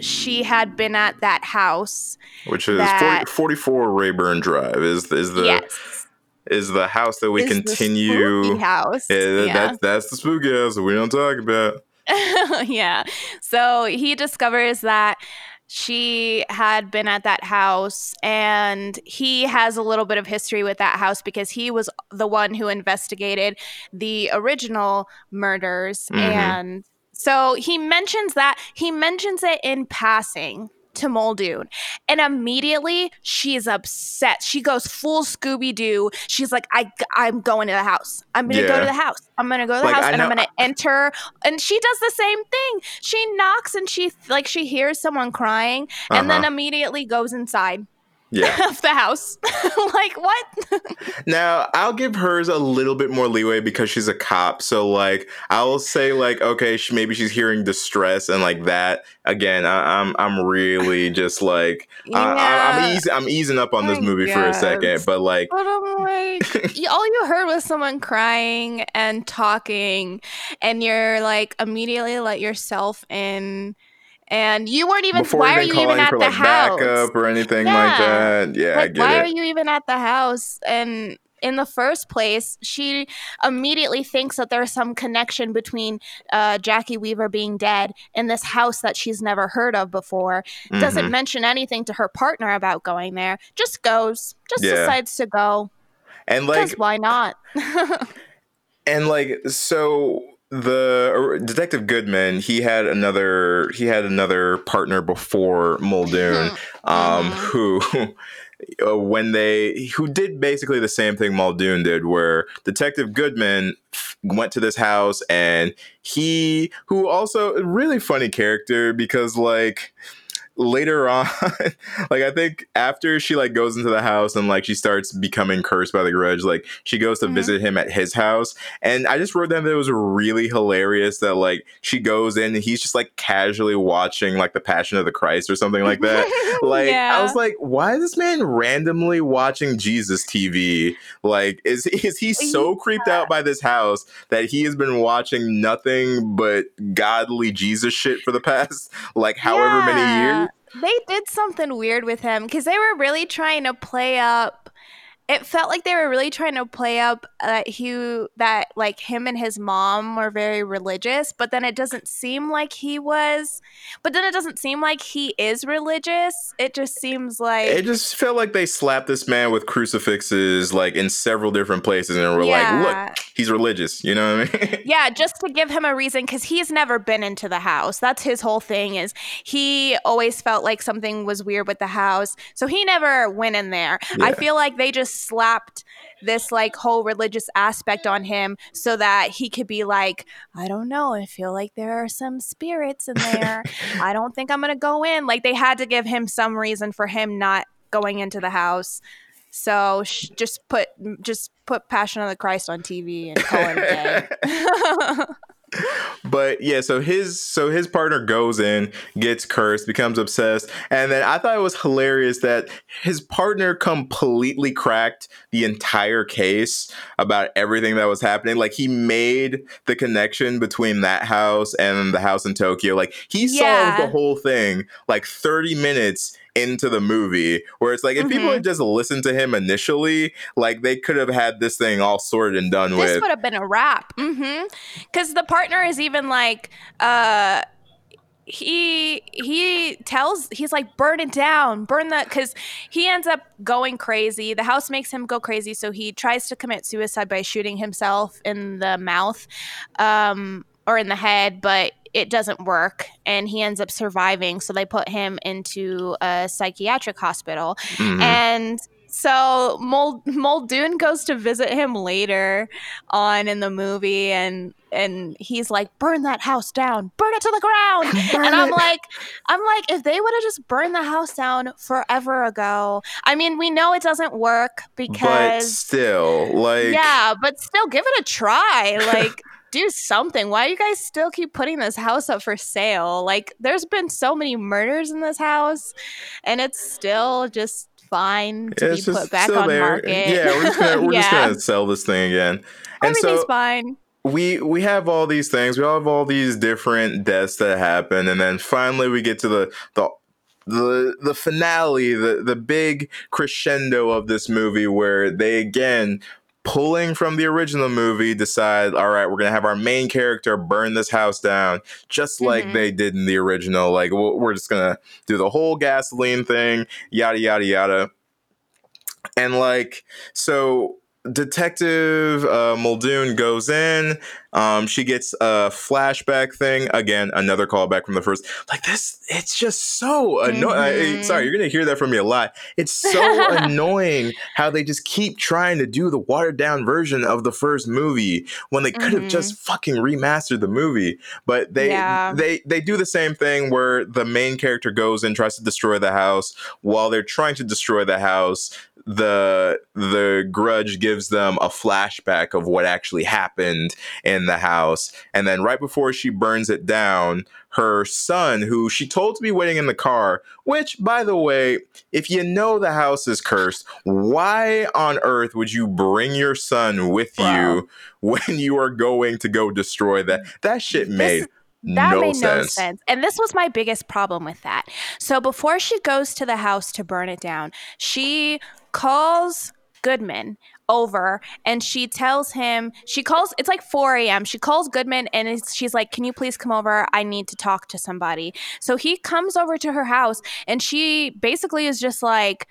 Speaker 1: she had been at that house
Speaker 2: which is
Speaker 1: that-
Speaker 2: 40, 44 Rayburn Drive is is the
Speaker 1: yes
Speaker 2: is the house that we
Speaker 1: is
Speaker 2: continue.
Speaker 1: house
Speaker 2: Yeah,
Speaker 1: yeah.
Speaker 2: That's that's the spooky house that we don't talk about.
Speaker 1: yeah. So he discovers that she had been at that house and he has a little bit of history with that house because he was the one who investigated the original murders
Speaker 2: Mhm.
Speaker 1: and so he mentions that he mentions it in passing to Muldoon and immediately she is upset. She goes full Scooby Doo. She's like, I, I'm going to the house. I'm going to go to the house. I'm going to go to the
Speaker 2: Like,
Speaker 1: house
Speaker 2: I
Speaker 1: and I'm going to enter. And she does the same thing. She knocks and she, like, she hears someone crying and then
Speaker 2: Uh-huh.
Speaker 1: immediately goes inside
Speaker 2: Yeah.
Speaker 1: of the house. like, what?
Speaker 2: Now I'll give hers a little bit more leeway because she's a cop. So like I'll say like okay, she, maybe she's hearing distress and like that. Again, I, I'm I'm really just like I, I,
Speaker 1: Yeah.
Speaker 2: I'm easing I'm easing up on this
Speaker 1: I
Speaker 2: movie for a second, but like
Speaker 1: But I'm like, all you heard was someone crying and talking, and you're like immediately let yourself in, and you weren't even.
Speaker 2: before
Speaker 1: why are you even at the
Speaker 2: like
Speaker 1: house?
Speaker 2: backup or anything like that. Yeah, I
Speaker 1: like, why
Speaker 2: it.
Speaker 1: are you even at the house? And in the first place, she immediately thinks that there's some connection between uh, Jacki Weaver being dead and this house that she's never heard of before. Doesn't
Speaker 2: Mhm.
Speaker 1: mention anything to her partner about going there. Just goes. Just
Speaker 2: Yeah.
Speaker 1: decides to go.
Speaker 2: and like
Speaker 1: why not?
Speaker 2: and like so the Detective Goodman, he had another he had another partner before Muldoon, um,
Speaker 1: Mhm.
Speaker 2: who uh, when they who did basically the same thing Muldoon did, where Detective Goodman went to this house and he who also really funny character because like later on, like I think after she like goes into the house and like she starts becoming cursed by the grudge, like she goes to mm-hmm. visit him at his house. And I just wrote down that it was really hilarious that like she goes in and he's just like casually watching like the Passion of the Christ or something like that. like yeah. I was like, why is this man randomly watching Jesus TV? Like, is is he so yeah. creeped out by this house that he has been watching nothing but godly Jesus shit for the past like however yeah. many years?
Speaker 1: They did something weird with him because they were really trying to play up it felt like they were really trying to play up uh, that he that like him and his mom were very religious but then it doesn't seem like he was. But then it doesn't seem like he is religious. It just seems like
Speaker 2: it just felt like they slapped this man with crucifixes like in several different places and were yeah. like look he's religious you know what i mean?
Speaker 1: Yeah just to give him a reason because he's never been into the house. That's his whole thing is he always felt like something was weird with the house so he never went in there. Yeah. i feel like they just slapped this like whole religious aspect on him so that he could be like, I don't know, I feel like there are some spirits in there. I don't think I'm to go in. Like they had to give him some reason for him not going into the house. So sh- just put just put Passion of the Christ on TV and call it a day.
Speaker 2: but yeah, so his so his partner goes in, gets cursed, becomes obsessed, and then I thought it was hilarious that his partner completely cracked the entire case about everything that was happening. Like he made the connection between that house and the house in Tokyo. Like he yeah. solved the whole thing like 30 minutes into the movie where it's like if mm-hmm. people had just listened to him initially like they could have had this thing all sorted and done
Speaker 1: this
Speaker 2: with.
Speaker 1: this would have been a wrap. Mm-hmm. Because the partner is even like uh he he tells he's like burn it down burn that because he ends up going crazy. The house makes him go crazy so he tries to commit suicide by shooting himself in the mouth um or in the head but it doesn't work and he ends up surviving. So they put him into a psychiatric hospital. Mm-hmm. And so Mul- Muldoon goes to visit him later on in the movie and and he's like burn that house down burn it to the ground burn and i'm it. like i'm like if they would have just burned the house down forever ago i mean we know it doesn't work because but
Speaker 2: still like
Speaker 1: yeah but still give it a try like do something. Why you guys still keep putting this house up for sale? Like, there's been so many murders in this house, and it's still just fine to it's be put back on there. market.
Speaker 2: Yeah, we're just gonna we're yeah. just gonna sell this thing again.
Speaker 1: And Everything's so, fine.
Speaker 2: We we have all these things. We all have all these different deaths that happen, and then finally we get to the the the the finale, the the big crescendo of this movie, where they again pulling from the original movie, decide, all right, we're gonna have our main character burn this house down, just like mm-hmm. they did in the original. Like we're just gonna do the whole gasoline thing, yada yada yada. And like, so Detective uh, Muldoon goes in. Um, she gets a flashback thing. Again, another callback from the first. Like this, it's just so annoying. Mm-hmm. Sorry, you're gonna hear that from me a lot. It's so annoying how they just keep trying to do the watered down version of the first movie when they could have mm-hmm. just fucking remastered the movie. But they yeah. they they do the same thing where the main character goes and tries to destroy the house while they're trying to destroy the house the the grudge gives them a flashback of what actually happened in the house and then right before she burns it down her son who she told to be waiting in the car which by the way if you know the house is cursed why on earth would you bring your son with wow. you when you are going to go destroy that that shit made this- that no made sense. no sense.
Speaker 1: And this was my biggest problem with that. So before she goes to the house to burn it down, she calls Goodman over and she tells him she calls it's like 4 a.m she calls goodman and she's like can you please come over? I need to talk to somebody. So he comes over to her house and she basically is just like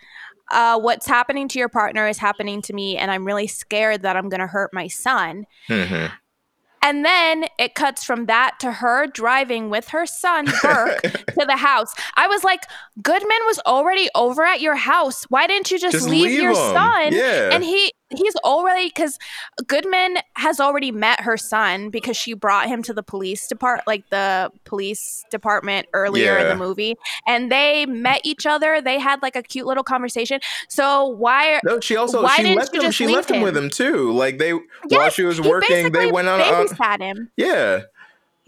Speaker 1: uh, what's happening to your partner is happening to me and i'm really scared that i'm going to hurt my son. Mm-hmm. And then it cuts from that to her driving with her son, Burke, to the house. I was like, Goodman was already over at your house. Why didn't you just, just leave, leave, your him. son? Yeah. And he he's already because Goodman has already met her son because she brought him to the police depart like the police department earlier in the movie, and they met each other. They had like a cute little conversation. So why?
Speaker 2: No, she also
Speaker 1: Why
Speaker 2: she
Speaker 1: didn't
Speaker 2: left
Speaker 1: you
Speaker 2: him. She
Speaker 1: leave
Speaker 2: left him with
Speaker 1: him?
Speaker 2: too. Like they while she was working, they went on.
Speaker 1: babysat him.
Speaker 2: yeah.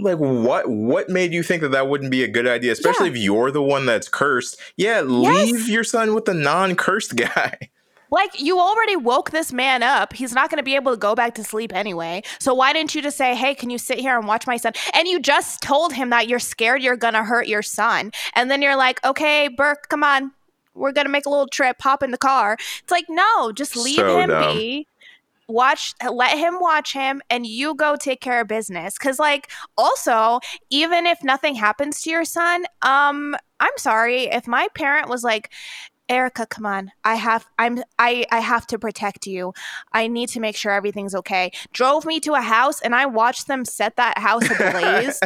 Speaker 2: Like what? What made you think that that wouldn't be a good idea, especially if you're the one that's cursed? Yeah, leave your son with the non-cursed guy.
Speaker 1: Like you already woke this man up. He's not going to be able to go back to sleep anyway. So why didn't you just say, "Hey, can you sit here and watch my son?" And you just told him that you're scared you're going to hurt your son. And then you're like, "Okay, Burke, come on. We're going to make a little trip. Hop in the car." It's like, "No, just leave
Speaker 2: So
Speaker 1: him
Speaker 2: dumb.
Speaker 1: be." Watch let him watch him and you go take care of business cuz like also even if nothing happens to your son um I'm sorry if my parent was like Erica, come on. I have I'm I I have to protect you. I need to make sure everything's okay. Drove me to a house and I watched them set that house ablaze.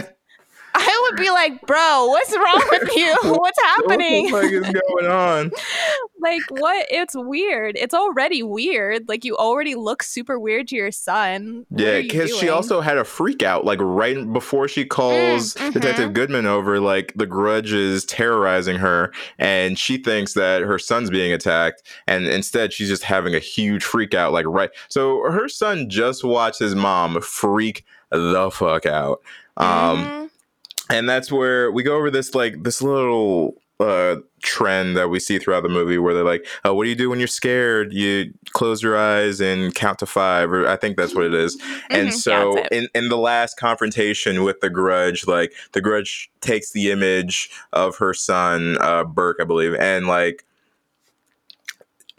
Speaker 1: I would be like, "Bro, what's wrong with you? What's happening?"
Speaker 2: What the fuck is going on?
Speaker 1: like what? It's weird. It's already weird. Like you already look super weird to your son. What
Speaker 2: Yeah, because she also had a freak out, like right before she calls
Speaker 1: Mm,
Speaker 2: Detective
Speaker 1: mhm.
Speaker 2: Goodman over. Like the grudge is terrorizing her, and she thinks that her son's being attacked, and instead she's just having a huge freak out. Like right, so her son just watched his mom freak the fuck out. Um,
Speaker 1: Mhm.
Speaker 2: And that's where we go over this like this little uh trend that we see throughout the movie where they're like oh what do you do when you're scared you close your eyes and count to five or i think that's what it is
Speaker 1: Mhm.
Speaker 2: and so
Speaker 1: it.
Speaker 2: in, in the last confrontation with the grudge like the grudge takes the image of her son uh burke i believe and like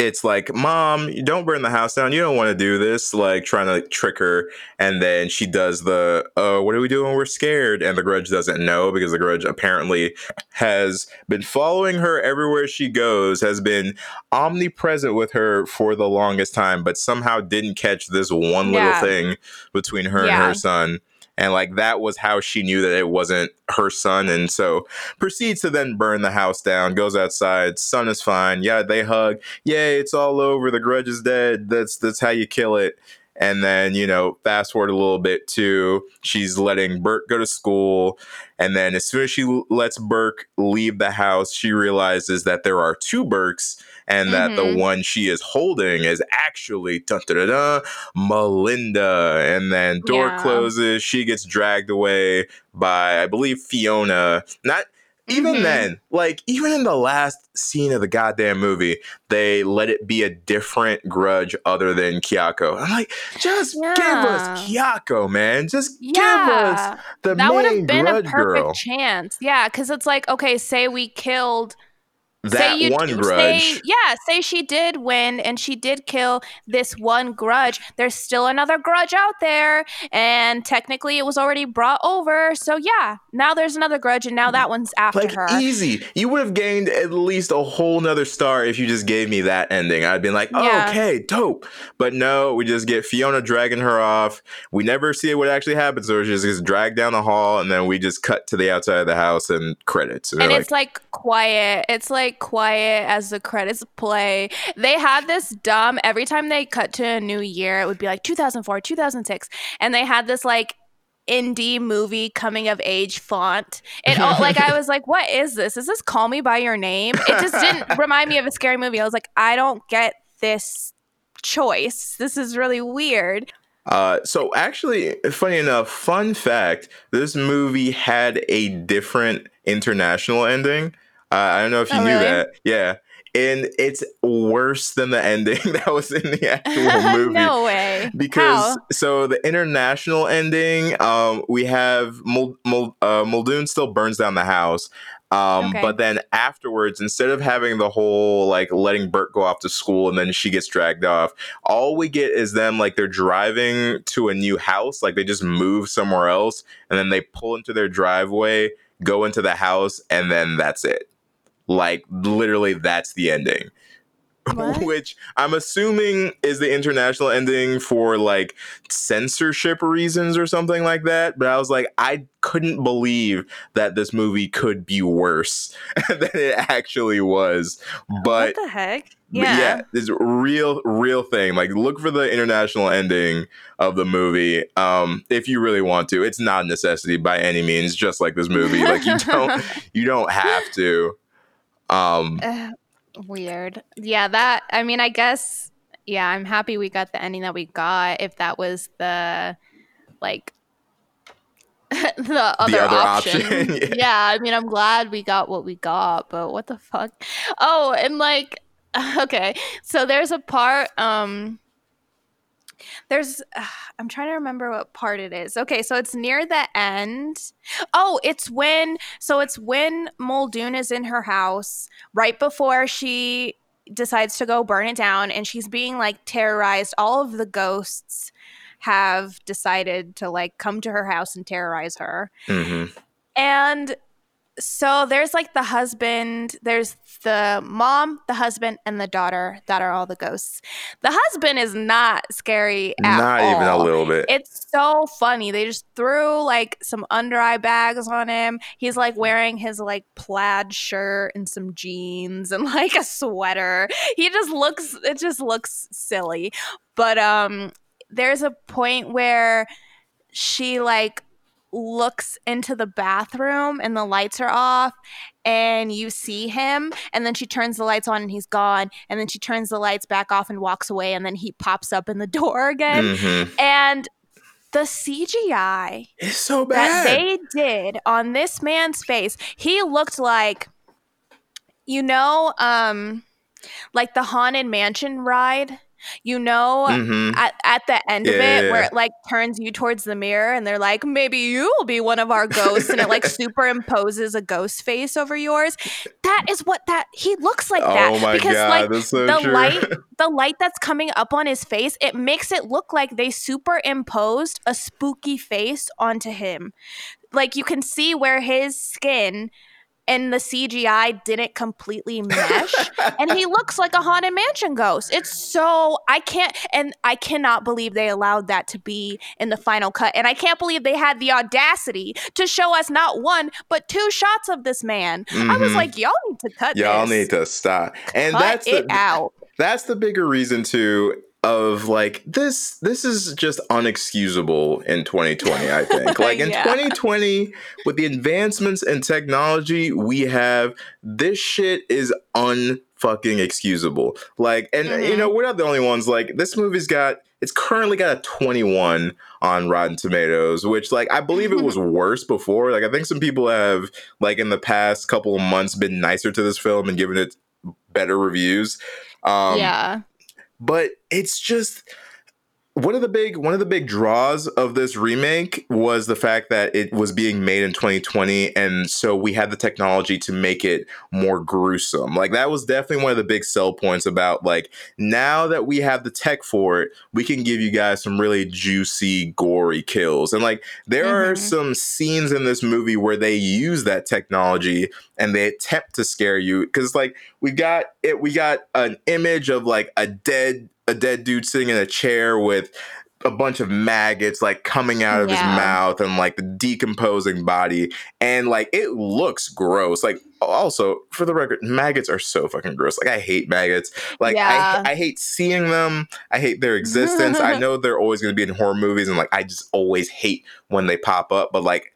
Speaker 2: it's like mom you don't burn the house down. You don't want to do this like trying to trick her and then she does the uh what do we do when we're scared? And the grudge doesn't know because the grudge apparently has been following her everywhere she goes has been omnipresent with her for the longest time but somehow didn't catch this one little thing between her and her son and like that was how she knew that it wasn't her son and so proceeds to then burn the house down goes outside son is fine yeah they hug yay it's all over the grudge is dead that's that's how you kill it. And then you know fast forward a little bit to she's letting burke go to school and then as soon as she lets burke leave the house she realizes that there are two burkes and that the
Speaker 1: Mhm.
Speaker 2: one she is holding is actually dun, dun, dun, melinda and then door
Speaker 1: Yeah.
Speaker 2: closes she gets dragged away by i believe fiona not even
Speaker 1: Mhm.
Speaker 2: then, like even in the last scene of the goddamn movie, they let it be a different grudge other than Kayako. I'm like, just give us Kayako, man. Just give us the
Speaker 1: that would have been a
Speaker 2: grudge
Speaker 1: perfect
Speaker 2: girl.
Speaker 1: chance. Yeah, because it's like, okay, say we killed
Speaker 2: That
Speaker 1: say you
Speaker 2: one
Speaker 1: say-
Speaker 2: grudge.
Speaker 1: yeah, say she did win and she did kill this one grudge. There's still another grudge out there, and technically it was already brought over. So yeah, now there's another grudge, and now that one's after
Speaker 2: like
Speaker 1: her.
Speaker 2: easy. You would have gained at least a whole nother star if you just gave me that ending. I'd been like, oh,
Speaker 1: Yeah.
Speaker 2: okay, dope. But no, we just get Fiona dragging her off. We never see what actually happens, or she just gets dragged down the hall, and then we just cut to the outside of the house and credits. And,
Speaker 1: and it's like quiet. It's like quiet as the credits play. They had this dumb every time they cut to a new year, it would be like 2004, 2006, and they had this like indie movie coming of age font. And all, like I was like, what is this? Is this Call Me by Your Name? It just didn't remind me of a scary movie. I was like, I don't get this choice. This is really weird.
Speaker 2: Uh, so actually, funny enough, fun fact: this movie had a different international ending. Uh, I don't know if you
Speaker 1: Oh,
Speaker 2: knew
Speaker 1: really?
Speaker 2: that. Yeah, and it's worse than the ending that was in the actual movie.
Speaker 1: no way.
Speaker 2: Because
Speaker 1: How?
Speaker 2: so the international ending, um, we have Mul- Mul- uh, Muldoon still burns down the house, um,
Speaker 1: Okay.
Speaker 2: but then afterwards, instead of having the whole like letting Bert go off to school and then she gets dragged off, all we get is them like they're driving to a new house, like they just move somewhere else, and then they pull into their driveway, go into the house, and then that's it. Like literally, that's the ending. which I'm assuming is the international ending for like censorship reasons or something like that. But I was like, I couldn't believe that this movie could be worse than it actually was. But
Speaker 1: what the heck?
Speaker 2: Yeah. yeah, this real, real thing. Like, look for the international ending of the movie. Um, if you really want to, it's not a necessity by any means. Just like this movie, like you don't, you don't have to. Um,
Speaker 1: uh, weird. Yeah, that. I mean, I guess. Yeah, I'm happy we got the ending that we got. If that was the, like, the other, the other option. option. yeah. yeah, I mean, I'm glad we got what we got, but what the fuck? Oh, and like, okay, so there's a part. Um, there's uh, i'm trying to remember what part it is. Okay so it's near the end. Oh it's when so it's when muldoon is in her house right before she decides to go burn it down and she's being like terrorized. All of the ghosts have decided to like come to her house and terrorize her. Mm-hmm. and so there's like the husband, there's the mom, the husband, and the daughter that are all the ghosts. The husband is not scary
Speaker 2: not
Speaker 1: all.
Speaker 2: even a little bit.
Speaker 1: It's so funny. They just threw like some under eye bags on him. He's like wearing his like plaid shirt and some jeans and like a sweater. He just looks it just looks silly. But um there's a point where she like looks into the bathroom and the lights are off and you see him and then she turns the lights on and he's gone and then she turns the lights back off and walks away and then he pops up in the door again. Mm-hmm. and the CGI
Speaker 2: is so bad.
Speaker 1: that they did on this man's face he looked like you know um like the haunted mansion ride you know, mm-hmm. at, at the end yeah, of it, yeah, where it like turns you towards the mirror and they're like, maybe you will be one of our ghosts. and it like superimposes a ghost face over yours. That is what that he looks like that.
Speaker 2: Oh my because, God, like, so
Speaker 1: the
Speaker 2: true.
Speaker 1: light, the light that's coming up on his face, it makes it look like they superimposed a spooky face onto him. Like you can see where his skin and the CGI didn't completely mesh and he looks like a haunted mansion ghost. It's so I can't and I cannot believe they allowed that to be in the final cut and I can't believe they had the audacity to show us not one but two shots of this man. Mm-hmm. I was mm-hmm. like y'all need to cut
Speaker 2: y'all
Speaker 1: this.
Speaker 2: need to stop. And cut that's
Speaker 1: it
Speaker 2: the,
Speaker 1: out.
Speaker 2: That's the bigger reason too of like this this is just unexcusable in 2020 i think. Like in yeah. 2020 with the advancements in technology we have this shit is unfucking excusable. Like and mm-hmm. you know we're not the only ones. Like this movie's got it's currently got a 21 on rotten tomatoes which like i believe it was worse before. Like i think some people have like in the past couple of months been nicer to this film and given it better reviews.
Speaker 1: Um yeah
Speaker 2: but it's just one of the big one of the big draws of this remake was the fact that it was being made in 2020 and so we had the technology to make it more gruesome like that was definitely one of the big sell points about like now that we have the tech for it we can give you guys some really juicy gory kills and like there mm-hmm. are some scenes in this movie where they use that technology and they attempt to scare you because like we got it we got an image of like a dead a dead dude sitting in a chair with a bunch of maggots like coming out of yeah. his mouth and like the decomposing body. And like it looks gross. Like also for the record maggots are so fucking gross. Like i hate maggots. Like yeah. I, I hate seeing them. I hate their existence. I know they're always going to be in horror movies and like i just always hate when they pop up but like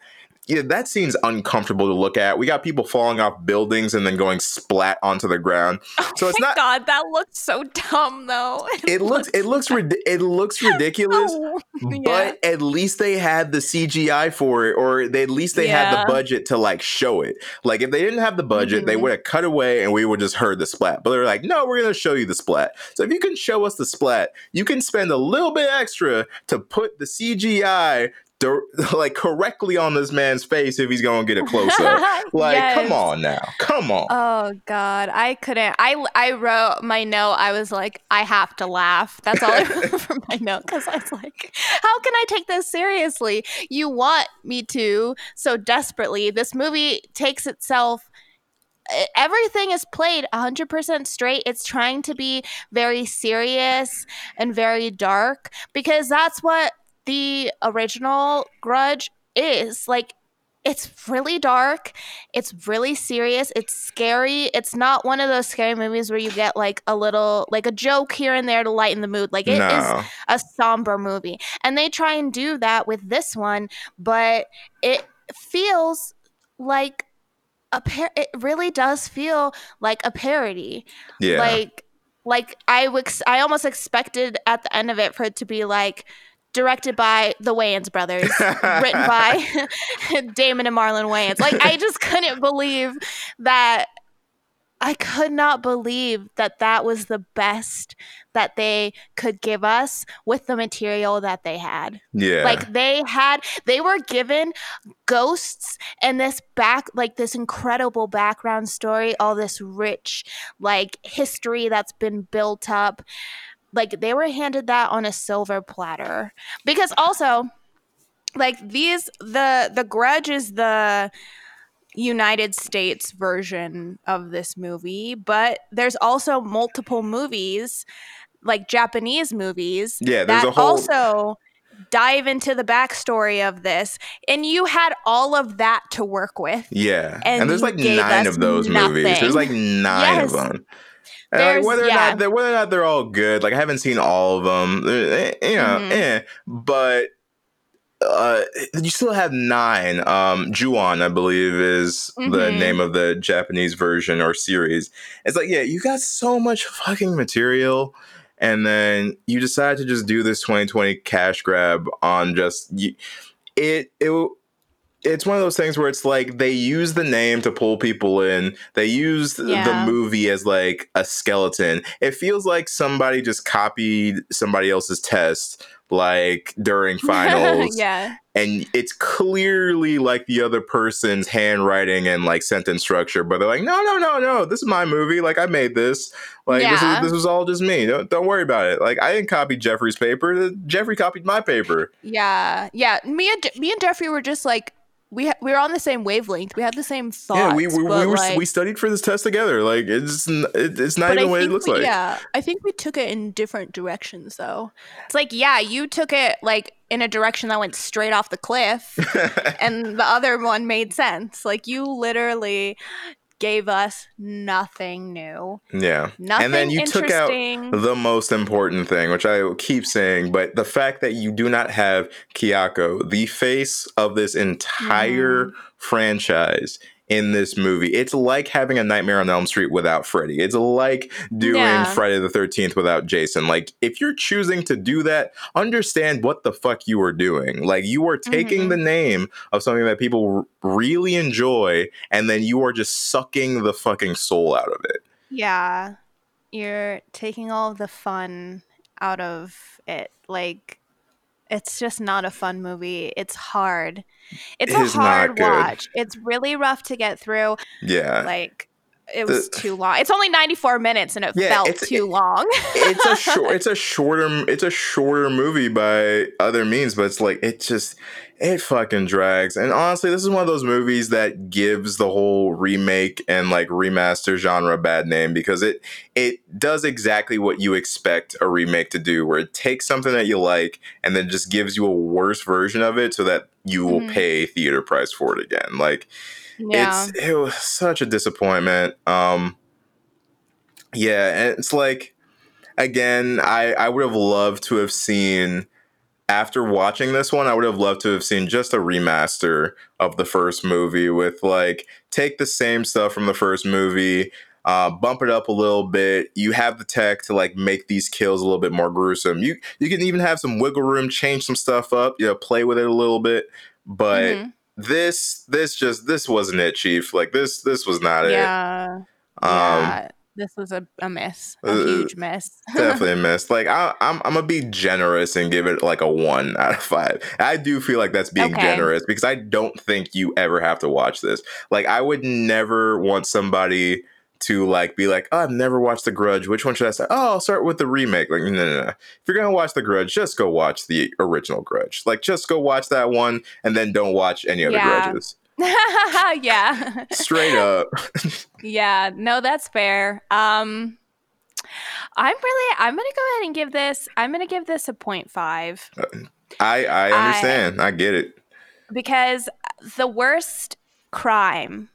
Speaker 2: yeah, that seems uncomfortable to look at. We got people falling off buildings and then going splat onto the ground.
Speaker 1: Oh so it's not. God, that looks so dumb, though.
Speaker 2: It, it looks, it looks, it looks ridiculous. oh, yeah. But at least they had the CGI for it, or they at least they yeah. had the budget to like show it. Like if they didn't have the budget, mm-hmm. they would have cut away and we would just heard the splat. But they're like, no, we're gonna show you the splat. So if you can show us the splat, you can spend a little bit extra to put the CGI like correctly on this man's face if he's gonna get a close up. like, yes. come on now, come on.
Speaker 1: Oh God, I couldn't. I I wrote my note. I was like, I have to laugh. That's all I wrote from my note because I was like, how can I take this seriously? You want me to so desperately. This movie takes itself everything is played 100% straight. It's trying to be very serious and very dark because that's what the original Grudge is. Like it's really dark. It's really serious. It's scary. It's not one of those scary movies where you get like a little, like a joke here and there to lighten the mood. Like it no. is a somber movie. And they try and do that with this one, but it feels like a par- it really does feel like a parody. Yeah. Like, like I would, I almost expected at the end of it for it to be like, directed by the Wayans brothers, written by Damon and Marlon Wayans. Like I just couldn't believe that I could not believe that that was the best that they could give us with the material that they had.
Speaker 2: Yeah.
Speaker 1: Like they had, they were given ghosts and this back, like this incredible background story, all this rich, like history that's been built up like they were handed that on a silver platter because also like these the the grudge is the United States version of this movie, but there's also multiple movies, like Japanese movies,
Speaker 2: yeah,
Speaker 1: that
Speaker 2: whole-
Speaker 1: also dive into the backstory of this, and you had all of that to work with.
Speaker 2: Yeah, and, and there's like nine of those nothing. movies. There's like nine yes. of them. Like whether or yeah. not whether or not they're all good, like I haven't seen all of them, eh, eh, you know, mm-hmm. eh, but uh, you still have nine. Um, Ju-on, I believe, is mm-hmm. the name of the Japanese version or series. It's like, yeah, you got so much fucking material, and then you decide to just do this 2020 cash grab on just you, it. It it's one of those things where it's like they use the name to pull people in. They use yeah. the movie as like a skeleton. It feels like somebody just copied somebody else's test like during finals.
Speaker 1: yeah.
Speaker 2: And it's clearly like the other person's handwriting and like sentence structure, but they're like, no, no, no, no, this is my movie. Like I made this. Like yeah. this is this was all just me. Don't don't worry about it. Like I didn't copy Jeffrey's paper. Jeffrey copied my paper.
Speaker 1: Yeah. Yeah. Me and me and Jeffrey were just like we ha- we were on the same wavelength. We had the same thoughts.
Speaker 2: Yeah, we we, we were like, we studied for this test together. Like it's it's not even what it looks
Speaker 1: we,
Speaker 2: like.
Speaker 1: Yeah, I think we took it in different directions though. It's like yeah, you took it like in a direction that went straight off the cliff, and the other one made sense. Like you literally gave us nothing new.
Speaker 2: Yeah.
Speaker 1: Nothing
Speaker 2: and then you took out
Speaker 1: the
Speaker 2: most important thing, which I keep saying, but the fact that you do not have Kayako, the face of this entire mm. franchise, in this movie. It's like having a Nightmare on Elm Street without Freddy. It's like doing yeah. Friday the 13th without Jason. Like, if you're choosing to do that, understand what the fuck you are doing. Like, you are taking mm-hmm. the name of something that people r- really enjoy, and then you are just sucking the fucking soul out of it.
Speaker 1: Yeah. You're taking all the fun out of it. Like, it's just not a fun movie. It's hard. It's it a hard watch. It's really rough to get through.
Speaker 2: Yeah.
Speaker 1: Like it was the, too long. It's only 94 minutes and it yeah, felt too it, long.
Speaker 2: it's a short it's a shorter it's a shorter movie by other means, but it's like it just it fucking drags. And honestly, this is one of those movies that gives the whole remake and like remaster genre a bad name because it it does exactly what you expect a remake to do, where it takes something that you like and then just gives you a worse version of it so that you will mm-hmm. pay theater price for it again. Like yeah. it's it was such a disappointment. Um yeah, and it's like again, I I would have loved to have seen after watching this one, I would have loved to have seen just a remaster of the first movie with like take the same stuff from the first movie, uh, bump it up a little bit. You have the tech to like make these kills a little bit more gruesome. You you can even have some wiggle room, change some stuff up, you know, play with it a little bit. But mm-hmm. This this just this wasn't it, Chief. Like this this was not
Speaker 1: yeah.
Speaker 2: it. Um, yeah
Speaker 1: this was a, a miss, a uh, huge miss.
Speaker 2: definitely a miss. Like I, am I'm, I'm gonna be generous and give it like a one out of five. I do feel like that's being okay. generous because I don't think you ever have to watch this. Like I would never want somebody to like be like, oh, I've never watched The Grudge. Which one should I start? Oh, I'll start with the remake. Like, no, no, no. If you're gonna watch The Grudge, just go watch the original Grudge. Like, just go watch that one and then don't watch any other yeah. Grudges.
Speaker 1: yeah.
Speaker 2: Straight up.
Speaker 1: yeah, no, that's fair. Um I'm really I'm gonna go ahead and give this I'm gonna give this a 0.5.
Speaker 2: I I understand. I, I get it.
Speaker 1: Because the worst crime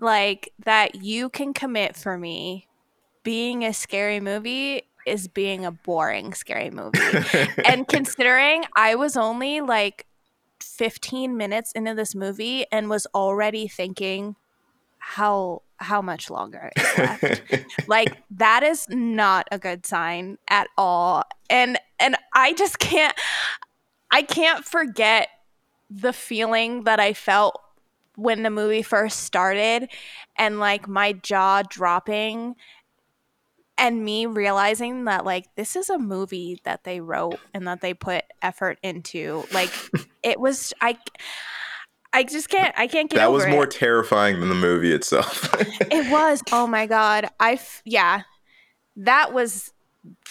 Speaker 1: like that you can commit for me being a scary movie is being a boring scary movie. and considering I was only like 15 minutes into this movie and was already thinking how how much longer is left. like that is not a good sign at all. And and I just can't I can't forget the feeling that I felt when the movie first started and like my jaw dropping and me realizing that like this is a movie that they wrote and that they put effort into like it was i i just can't i can't get
Speaker 2: that was more
Speaker 1: it.
Speaker 2: terrifying than the movie itself.
Speaker 1: It was. Oh my god. I f- yeah. That was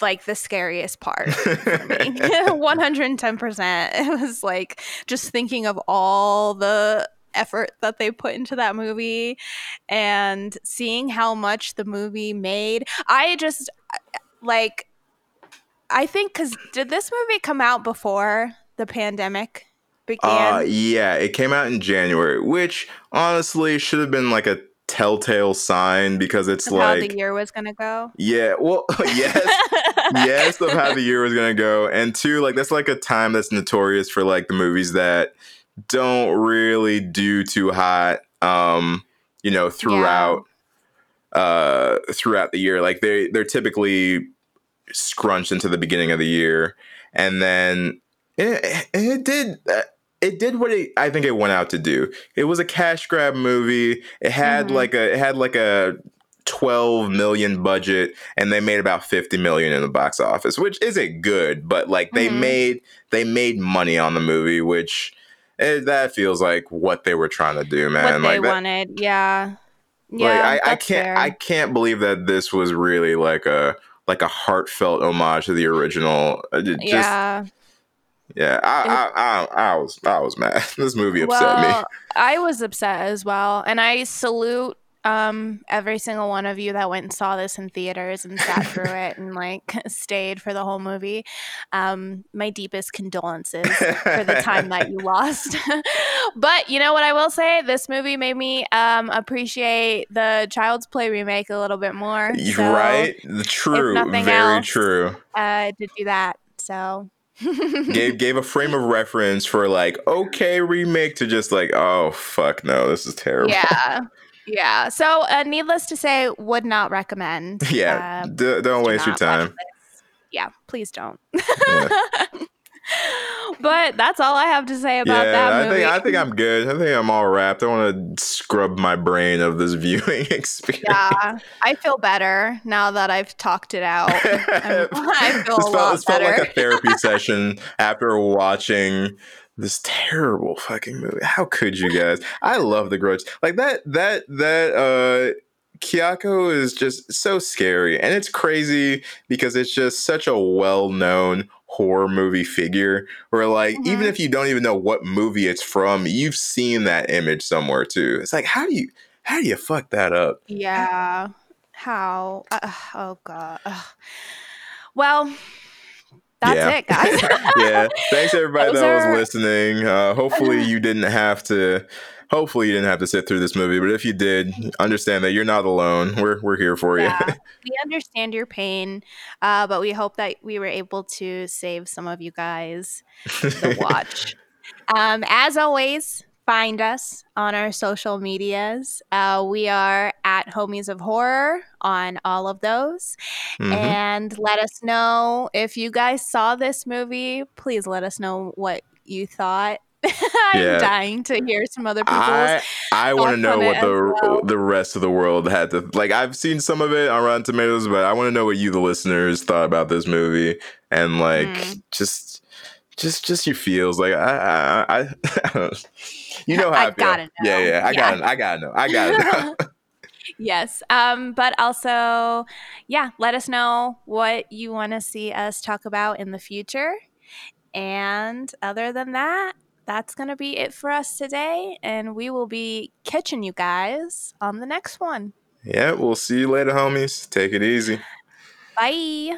Speaker 1: like the scariest part for me. 110% it was like just thinking of all the effort that they put into that movie and seeing how much the movie made. I just like I think cuz did this movie come out before the pandemic began?
Speaker 2: Uh yeah, it came out in January, which honestly should have been like a telltale sign because it's
Speaker 1: of
Speaker 2: like
Speaker 1: how the year was gonna go.
Speaker 2: Yeah, well, yes, yes, of how the year was gonna go, and two, like that's like a time that's notorious for like the movies that don't really do too hot um you know throughout yeah. uh throughout the year like they they're typically scrunched into the beginning of the year and then it, it did uh, it did what it, I think it went out to do. It was a cash grab movie. It had mm-hmm. like a it had like a 12 million budget and they made about 50 million in the box office, which isn't good, but like they mm-hmm. made they made money on the movie, which it, that feels like what they were trying to do, man.
Speaker 1: What
Speaker 2: like
Speaker 1: they
Speaker 2: that,
Speaker 1: wanted, yeah, yeah.
Speaker 2: Like, I, I can't, fair. I can't believe that this was really like a like a heartfelt homage to the original. Uh, just,
Speaker 1: yeah.
Speaker 2: Yeah, I, I, I, I, was I was mad. This movie upset well, me.
Speaker 1: I was upset as well, and I salute um every single one of you that went and saw this in theaters and sat through it and like stayed for the whole movie. Um my deepest condolences for the time that you lost. But you know what i will say? This movie made me um appreciate the child's play remake a little bit more.
Speaker 2: So right? true. very else, true.
Speaker 1: uh to do that. So
Speaker 2: gave gave a frame of reference for like okay remake to just like oh fuck no this is terrible.
Speaker 1: Yeah yeah. So, uh, needless to say, would not recommend.
Speaker 2: Yeah. Uh, D- don't waste your time.
Speaker 1: Yeah, please don't. Yeah. but that's all I have to say about yeah, that
Speaker 2: movie. I think I think I'm good. I think I'm all wrapped. I want to scrub my brain of this viewing experience. Yeah,
Speaker 1: I feel better now that I've talked it out. i feel
Speaker 2: this
Speaker 1: a felt, lot
Speaker 2: this
Speaker 1: better.
Speaker 2: felt like a therapy session after watching this terrible fucking movie. How could you guys? I love the grudge. Like that that that uh Kayako is just so scary and it's crazy because it's just such a well-known horror movie figure where like mm-hmm. even if you don't even know what movie it's from, you've seen that image somewhere too. It's like how do you how do you fuck that up?
Speaker 1: Yeah. How? Uh, oh god. Ugh. Well, that's yeah. it, guys.
Speaker 2: yeah. Thanks everybody Those that are... was listening. Uh, hopefully you didn't have to. Hopefully you didn't have to sit through this movie, but if you did, understand that you're not alone. We're we're here for yeah. you.
Speaker 1: we understand your pain, uh, but we hope that we were able to save some of you guys the watch. um, as always, find us on our social medias. Uh, we are at Homies of Horror on all of those. Mm-hmm. And let us know if you guys saw this movie. Please let us know what you thought. I'm yeah. dying to hear some other people's.
Speaker 2: I, I want to know what the well. the rest of the world had to like. I've seen some of it on Rotten Tomatoes, but I want to know what you, the listeners, thought about this movie and like mm. just just just your feels. Like I, I, I you know how I, I feel. Gotta know. Yeah, yeah. I yeah. gotta, I gotta know. I gotta know.
Speaker 1: yes. Um, but also, yeah, let us know what you want to see us talk about in the future. And other than that, that's going to be it for us today. And we will be catching you guys on the next one.
Speaker 2: Yeah, we'll see you later, homies. Take it easy.
Speaker 1: Bye.